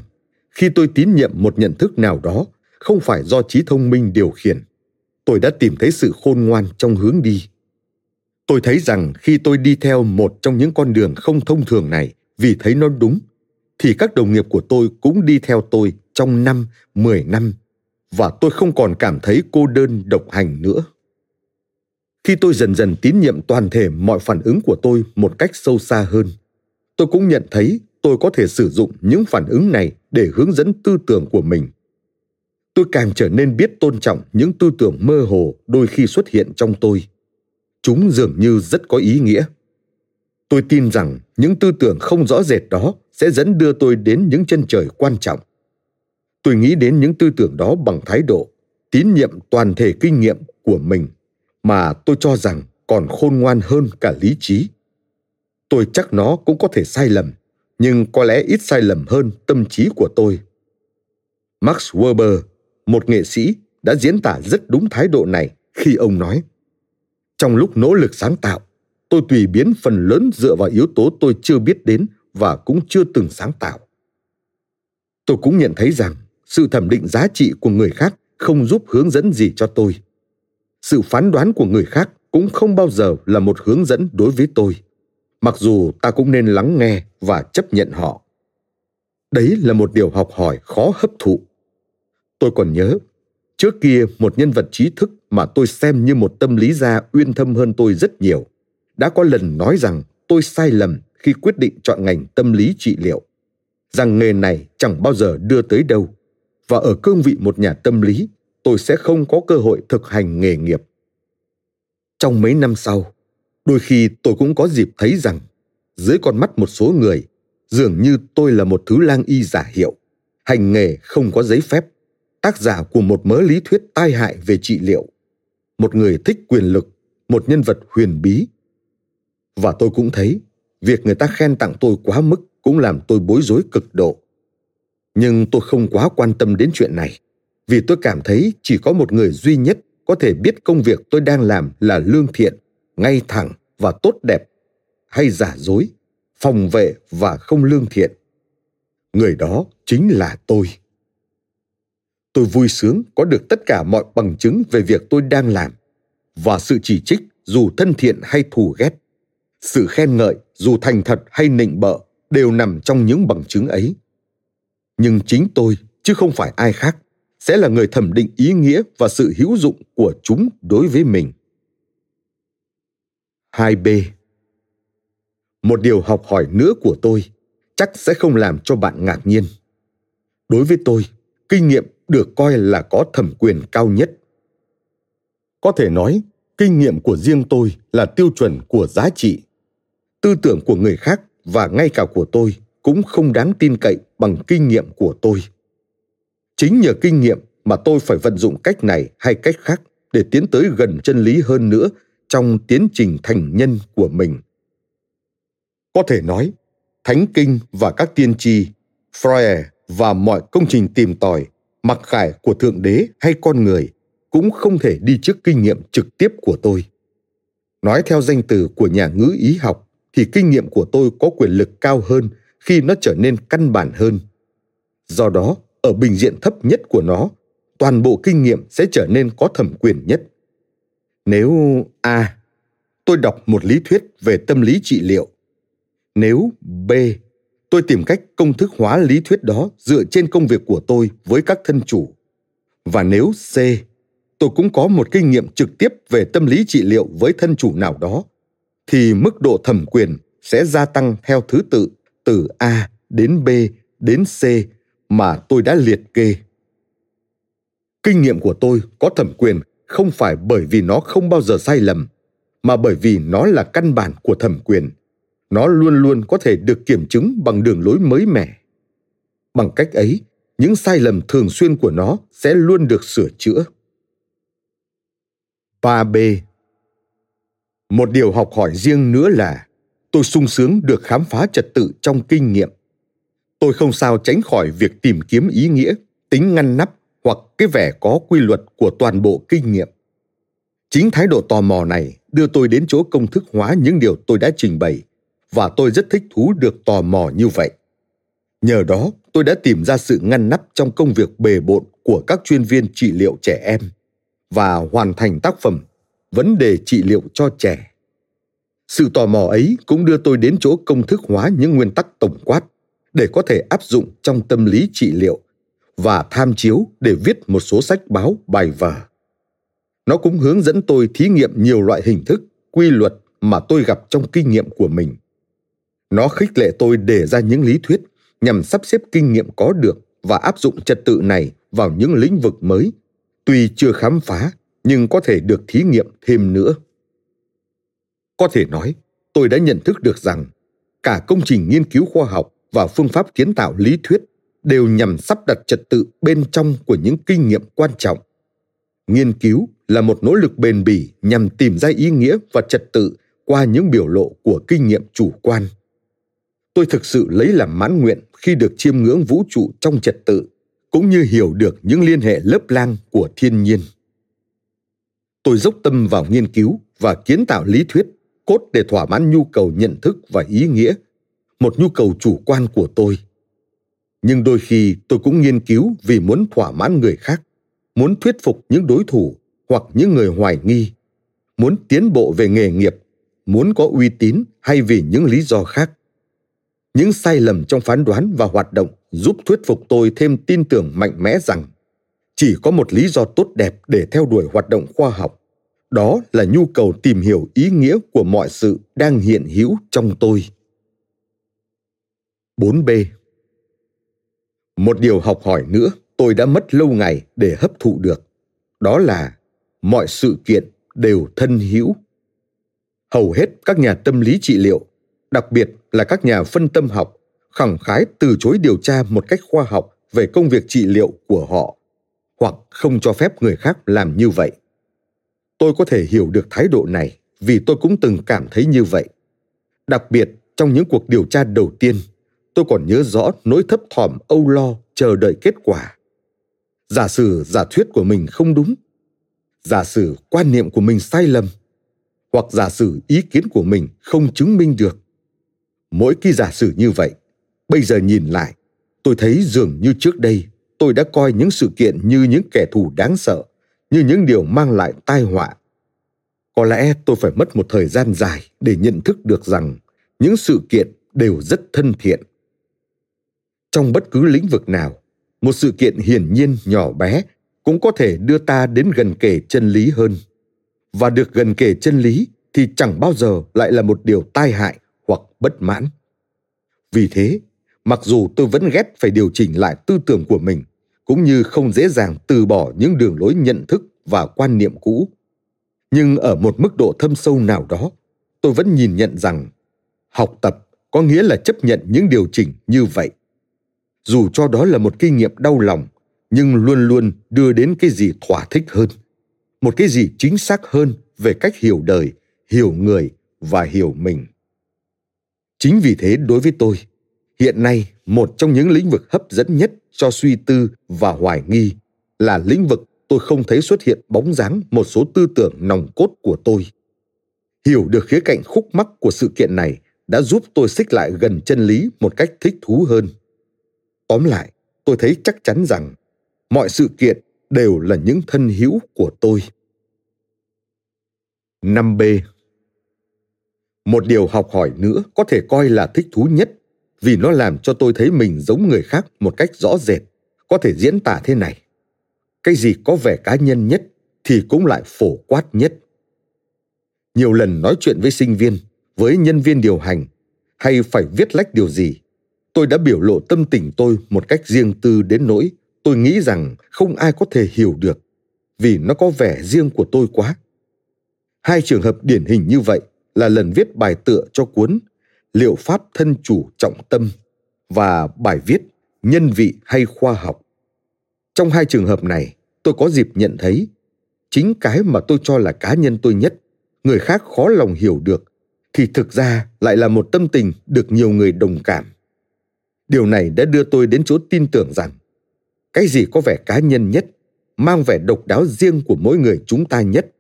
khi tôi tín nhiệm một nhận thức nào đó không phải do trí thông minh điều khiển tôi đã tìm thấy sự khôn ngoan trong hướng đi tôi thấy rằng khi tôi đi theo một trong những con đường không thông thường này vì thấy nó đúng thì các đồng nghiệp của tôi cũng đi theo tôi trong năm, mười năm và tôi không còn cảm thấy cô đơn độc hành nữa. Khi tôi dần dần tín nhiệm toàn thể mọi phản ứng của tôi một cách sâu xa hơn, tôi cũng nhận thấy tôi có thể sử dụng những phản ứng này để hướng dẫn tư tưởng của mình. Tôi càng trở nên biết tôn trọng những tư tưởng mơ hồ đôi khi xuất hiện trong tôi. Chúng dường như rất có ý nghĩa tôi tin rằng những tư tưởng không rõ rệt đó sẽ dẫn đưa tôi đến những chân trời quan trọng tôi nghĩ đến những tư tưởng đó bằng thái độ, tín nhiệm toàn thể kinh nghiệm của mình mà tôi cho rằng còn khôn ngoan hơn cả lý trí tôi chắc nó cũng có thể sai lầm, nhưng có lẽ ít sai lầm hơn tâm trí của tôi. Max weber, một nghệ sĩ, đã diễn tả rất đúng thái độ này khi ông nói, trong lúc nỗ lực sáng tạo, tôi tùy biến phần lớn dựa vào yếu tố tôi chưa biết đến và cũng chưa từng sáng tạo. Tôi cũng nhận thấy rằng sự thẩm định giá trị của người khác không giúp hướng dẫn gì cho tôi. Sự phán đoán của người khác cũng không bao giờ là một hướng dẫn đối với tôi mặc dù ta cũng nên lắng nghe và chấp nhận họ. Đấy là một điều học hỏi khó hấp thụ. Tôi còn nhớ, trước kia một nhân vật trí thức mà tôi xem như một tâm lý gia uyên thâm hơn tôi rất nhiều, đã có lần nói rằng tôi sai lầm khi quyết định chọn ngành tâm lý trị liệu, rằng nghề này chẳng bao giờ đưa tới đâu, và ở cương vị một nhà tâm lý, tôi sẽ không có cơ hội thực hành nghề nghiệp. Trong mấy năm sau, đôi khi tôi cũng có dịp thấy rằng, dưới con mắt một số người, dường như tôi là một thứ lang y giả hiệu. Hành nghề không có giấy phép. Tác giả của một mớ lý thuyết tai hại về trị liệu. Một người thích quyền lực, một nhân vật huyền bí. Và tôi cũng thấy, việc người ta khen tặng tôi quá mức cũng làm tôi bối rối cực độ. Nhưng tôi không quá quan tâm đến chuyện này, vì tôi cảm thấy chỉ có một người duy nhất có thể biết công việc tôi đang làm là lương thiện, ngay thẳng và tốt đẹp hay giả dối, phòng vệ và không lương thiện. Người đó chính là tôi. Tôi vui sướng có được tất cả mọi bằng chứng về việc tôi đang làm và sự chỉ trích dù thân thiện hay thù ghét. Sự khen ngợi dù thành thật hay nịnh bợ đều nằm trong những bằng chứng ấy. Nhưng chính tôi, chứ không phải ai khác, sẽ là người thẩm định ý nghĩa và sự hữu dụng của chúng đối với mình. 2b một điều học hỏi nữa của tôi chắc sẽ không làm cho bạn ngạc nhiên. Đối với tôi, kinh nghiệm được coi là có thẩm quyền cao nhất. Có thể nói, kinh nghiệm của riêng tôi là tiêu chuẩn của giá trị. Tư tưởng của người khác và ngay cả của tôi cũng không đáng tin cậy bằng kinh nghiệm của tôi. Chính nhờ kinh nghiệm mà tôi phải vận dụng cách này hay cách khác để tiến tới gần chân lý hơn nữa trong tiến trình thành nhân của mình có thể nói, Thánh Kinh và các tiên tri, freud và mọi công trình tìm tòi, mặc khải của Thượng Đế hay con người cũng không thể đi trước kinh nghiệm trực tiếp của tôi. Nói theo danh từ của nhà ngữ ý học thì kinh nghiệm của tôi có quyền lực cao hơn khi nó trở nên căn bản hơn. Do đó, ở bình diện thấp nhất của nó, toàn bộ kinh nghiệm sẽ trở nên có thẩm quyền nhất. Nếu a à, tôi đọc một lý thuyết về tâm lý trị liệu nếu B, tôi tìm cách công thức hóa lý thuyết đó dựa trên công việc của tôi với các thân chủ. Và nếu C, tôi cũng có một kinh nghiệm trực tiếp về tâm lý trị liệu với thân chủ nào đó, thì mức độ thẩm quyền sẽ gia tăng theo thứ tự từ A đến B đến C mà tôi đã liệt kê. Kinh nghiệm của tôi có thẩm quyền không phải bởi vì nó không bao giờ sai lầm, mà bởi vì nó là căn bản của thẩm quyền. Nó luôn luôn có thể được kiểm chứng bằng đường lối mới mẻ. Bằng cách ấy những sai lầm thường xuyên của nó sẽ luôn được sửa chữa. 3B Một điều học hỏi riêng nữa là tôi sung sướng được khám phá trật tự trong kinh nghiệm. Tôi không sao tránh khỏi việc tìm kiếm ý nghĩa, tính ngăn nắp hoặc cái vẻ có quy luật của toàn bộ kinh nghiệm. Chính thái độ tò mò này đưa tôi đến chỗ công thức hóa những điều tôi đã trình bày và tôi rất thích thú được tò mò như vậy. Nhờ đó, tôi đã tìm ra sự ngăn nắp trong công việc bề bộn của các chuyên viên trị liệu trẻ em và hoàn thành tác phẩm Vấn đề trị liệu cho trẻ. Sự tò mò ấy cũng đưa tôi đến chỗ công thức hóa những nguyên tắc tổng quát để có thể áp dụng trong tâm lý trị liệu và tham chiếu để viết một số sách báo bài vở. Nó cũng hướng dẫn tôi thí nghiệm nhiều loại hình thức, quy luật mà tôi gặp trong kinh nghiệm của mình – nó khích lệ tôi đề ra những lý thuyết nhằm sắp xếp kinh nghiệm có được và áp dụng trật tự này vào những lĩnh vực mới, tuy chưa khám phá nhưng có thể được thí nghiệm thêm nữa. Có thể nói, tôi đã nhận thức được rằng cả công trình nghiên cứu khoa học và phương pháp kiến tạo lý thuyết đều nhằm sắp đặt trật tự bên trong của những kinh nghiệm quan trọng. Nghiên cứu là một nỗ lực bền bỉ nhằm tìm ra ý nghĩa và trật tự qua những biểu lộ của kinh nghiệm chủ quan. Tôi thực sự lấy làm mãn nguyện khi được chiêm ngưỡng vũ trụ trong trật tự, cũng như hiểu được những liên hệ lớp lang của thiên nhiên. Tôi dốc tâm vào nghiên cứu và kiến tạo lý thuyết cốt để thỏa mãn nhu cầu nhận thức và ý nghĩa, một nhu cầu chủ quan của tôi nhưng đôi khi tôi cũng nghiên cứu vì muốn thỏa mãn người khác, muốn thuyết phục những đối thủ hoặc những người hoài nghi, muốn tiến bộ về nghề nghiệp, muốn có uy tín hay vì những lý do khác. Những sai lầm trong phán đoán và hoạt động giúp thuyết phục tôi thêm tin tưởng mạnh mẽ rằng chỉ có một lý do tốt đẹp để theo đuổi hoạt động khoa học. Đó là nhu cầu tìm hiểu ý nghĩa của mọi sự đang hiện hữu trong tôi. 4b một điều học hỏi nữa, tôi đã mất lâu ngày để hấp thụ được. Đó là mọi sự kiện đều thân hữu. Hầu hết các nhà tâm lý trị liệu, đặc biệt là các nhà phân tâm học, khẳng khái từ chối điều tra một cách khoa học về công việc trị liệu của họ, hoặc không cho phép người khác làm như vậy. Tôi có thể hiểu được thái độ này vì tôi cũng từng cảm thấy như vậy. Đặc biệt trong những cuộc điều tra đầu tiên tôi còn nhớ rõ nỗi thấp thỏm, âu lo, chờ đợi kết quả. Giả sử giả thuyết của mình không đúng, giả sử quan niệm của mình sai lầm, hoặc giả sử ý kiến của mình không chứng minh được. Mỗi khi giả sử như vậy, bây giờ nhìn lại, tôi thấy dường như trước đây tôi đã coi những sự kiện như những kẻ thù đáng sợ, như những điều mang lại tai họa. Có lẽ tôi phải mất một thời gian dài để nhận thức được rằng những sự kiện đều rất thân thiện trong bất cứ lĩnh vực nào. Một sự kiện hiển nhiên nhỏ bé cũng có thể đưa ta đến gần kề chân lý hơn. Và được gần kề chân lý thì chẳng bao giờ lại là một điều tai hại hoặc bất mãn. Vì thế, mặc dù tôi vẫn ghét phải điều chỉnh lại tư tưởng của mình, cũng như không dễ dàng từ bỏ những đường lối nhận thức và quan niệm cũ. Nhưng ở một mức độ thâm sâu nào đó, tôi vẫn nhìn nhận rằng học tập có nghĩa là chấp nhận những điều chỉnh như vậy dù cho đó là một kinh nghiệm đau lòng, nhưng luôn luôn đưa đến cái gì thỏa thích hơn. Một cái gì chính xác hơn về cách hiểu đời, hiểu người và hiểu mình. Chính vì thế đối với tôi, hiện nay một trong những lĩnh vực hấp dẫn nhất cho suy tư và hoài nghi là lĩnh vực tôi không thấy xuất hiện bóng dáng một số tư tưởng nòng cốt của tôi. Hiểu được khía cạnh khúc mắc của sự kiện này đã giúp tôi xích lại gần chân lý một cách thích thú hơn tóm lại, tôi thấy chắc chắn rằng mọi sự kiện đều là những thân hữu của tôi. 5b một điều học hỏi nữa có thể coi là thích thú nhất, vì nó làm cho tôi thấy mình giống người khác một cách rõ rệt, có thể diễn tả thế này. Cái gì có vẻ cá nhân nhất thì cũng lại phổ quát nhất. Nhiều lần nói chuyện với sinh viên, với nhân viên điều hành, hay phải viết lách điều gì tôi đã biểu lộ tâm tình tôi một cách riêng tư đến nỗi tôi nghĩ rằng không ai có thể hiểu được vì nó có vẻ riêng của tôi quá. Hai trường hợp điển hình như vậy là lần viết bài tựa cho cuốn liệu pháp thân chủ trọng tâm và bài viết nhân vị hay khoa học. Trong hai trường hợp này, tôi có dịp nhận thấy chính cái mà tôi cho là cá nhân tôi nhất, người khác khó lòng hiểu được, thì thực ra lại là một tâm tình được nhiều người đồng cảm điều này đã đưa tôi đến chỗ tin tưởng rằng cái gì có vẻ cá nhân nhất, mang vẻ độc đáo riêng của mỗi người chúng ta nhất,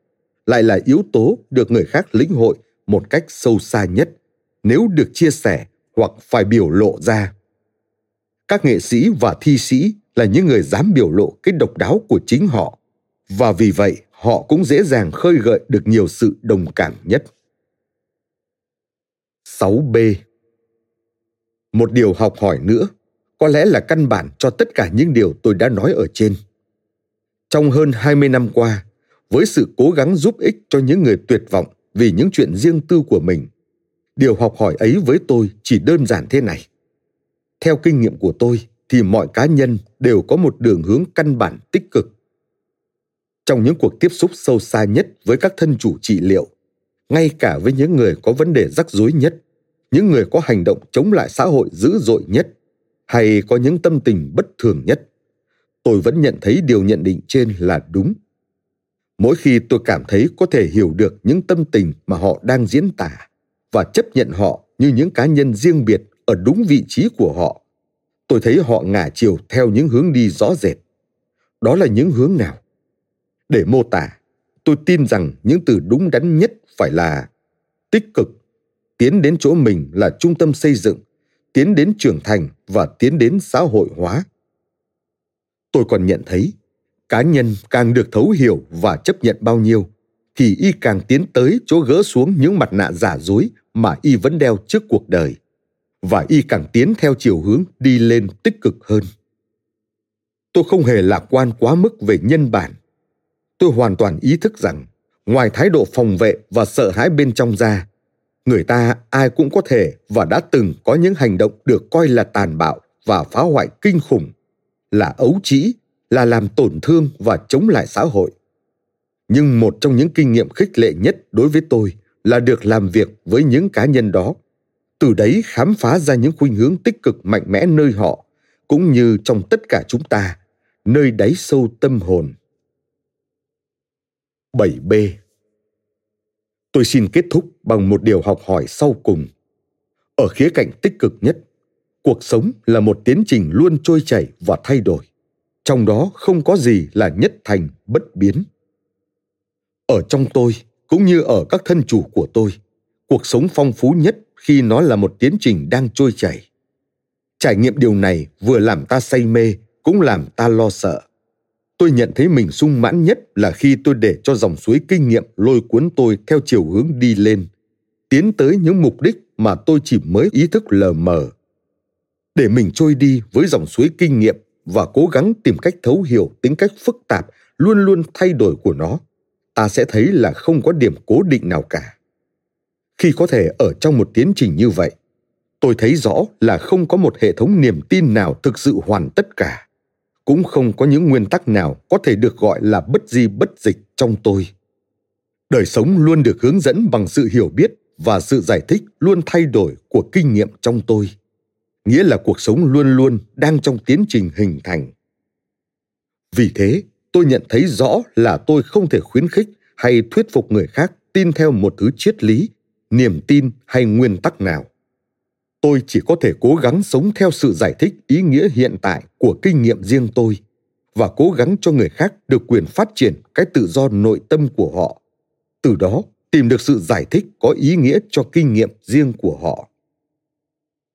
lại là yếu tố được người khác lĩnh hội một cách sâu xa nhất, nếu được chia sẻ hoặc phải biểu lộ ra. Các nghệ sĩ và thi sĩ là những người dám biểu lộ cái độc đáo của chính họ, và vì vậy họ cũng dễ dàng khơi gợi được nhiều sự đồng cảm nhất. 6b một điều học hỏi nữa có lẽ là căn bản cho tất cả những điều tôi đã nói ở trên. Trong hơn 20 năm qua, với sự cố gắng giúp ích cho những người tuyệt vọng vì những chuyện riêng tư của mình, điều học hỏi ấy với tôi chỉ đơn giản thế này. Theo kinh nghiệm của tôi thì mọi cá nhân đều có một đường hướng căn bản tích cực. Trong những cuộc tiếp xúc sâu xa nhất với các thân chủ trị liệu, ngay cả với những người có vấn đề rắc rối nhất, những người có hành động chống lại xã hội dữ dội nhất hay có những tâm tình bất thường nhất, tôi vẫn nhận thấy điều nhận định trên là đúng. Mỗi khi tôi cảm thấy có thể hiểu được những tâm tình mà họ đang diễn tả và chấp nhận họ như những cá nhân riêng biệt ở đúng vị trí của họ, tôi thấy họ ngả chiều theo những hướng đi rõ rệt. Đó là những hướng nào? Để mô tả, tôi tin rằng những từ đúng đắn nhất phải là tích cực tiến đến chỗ mình là trung tâm xây dựng, tiến đến trưởng thành và tiến đến xã hội hóa. Tôi còn nhận thấy, cá nhân càng được thấu hiểu và chấp nhận bao nhiêu, thì y càng tiến tới chỗ gỡ xuống những mặt nạ giả dối mà y vẫn đeo trước cuộc đời. Và y càng tiến theo chiều hướng đi lên tích cực hơn. Tôi không hề lạc quan quá mức về nhân bản. Tôi hoàn toàn ý thức rằng, ngoài thái độ phòng vệ và sợ hãi bên trong ra người ta ai cũng có thể và đã từng có những hành động được coi là tàn bạo và phá hoại kinh khủng, là ấu trĩ, là làm tổn thương và chống lại xã hội. Nhưng một trong những kinh nghiệm khích lệ nhất đối với tôi là được làm việc với những cá nhân đó. Từ đấy khám phá ra những khuynh hướng tích cực mạnh mẽ nơi họ, cũng như trong tất cả chúng ta, nơi đáy sâu tâm hồn. 7b tôi xin kết thúc bằng một điều học hỏi sau cùng. Ở khía cạnh tích cực nhất, cuộc sống là một tiến trình luôn trôi chảy và thay đổi. Trong đó không có gì là nhất thành bất biến. Ở trong tôi, cũng như ở các thân chủ của tôi, cuộc sống phong phú nhất khi nó là một tiến trình đang trôi chảy. Trải nghiệm điều này vừa làm ta say mê, cũng làm ta lo sợ tôi nhận thấy mình sung mãn nhất là khi tôi để cho dòng suối kinh nghiệm lôi cuốn tôi theo chiều hướng đi lên, tiến tới những mục đích mà tôi chỉ mới ý thức lờ mờ. Để mình trôi đi với dòng suối kinh nghiệm và cố gắng tìm cách thấu hiểu tính cách phức tạp luôn luôn thay đổi của nó, ta sẽ thấy là không có điểm cố định nào cả. Khi có thể ở trong một tiến trình như vậy, tôi thấy rõ là không có một hệ thống niềm tin nào thực sự hoàn tất cả cũng không có những nguyên tắc nào có thể được gọi là bất di bất dịch trong tôi. Đời sống luôn được hướng dẫn bằng sự hiểu biết và sự giải thích luôn thay đổi của kinh nghiệm trong tôi. Nghĩa là cuộc sống luôn luôn đang trong tiến trình hình thành. Vì thế, tôi nhận thấy rõ là tôi không thể khuyến khích hay thuyết phục người khác tin theo một thứ triết lý, niềm tin hay nguyên tắc nào tôi chỉ có thể cố gắng sống theo sự giải thích ý nghĩa hiện tại của kinh nghiệm riêng tôi và cố gắng cho người khác được quyền phát triển cái tự do nội tâm của họ. Từ đó, tìm được sự giải thích có ý nghĩa cho kinh nghiệm riêng của họ.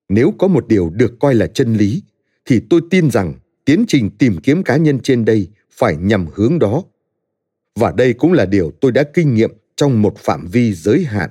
Nếu có một điều được coi là chân lý, thì tôi tin rằng tiến trình tìm kiếm cá nhân trên đây phải nhằm hướng đó. Và đây cũng là điều tôi đã kinh nghiệm trong một phạm vi giới hạn.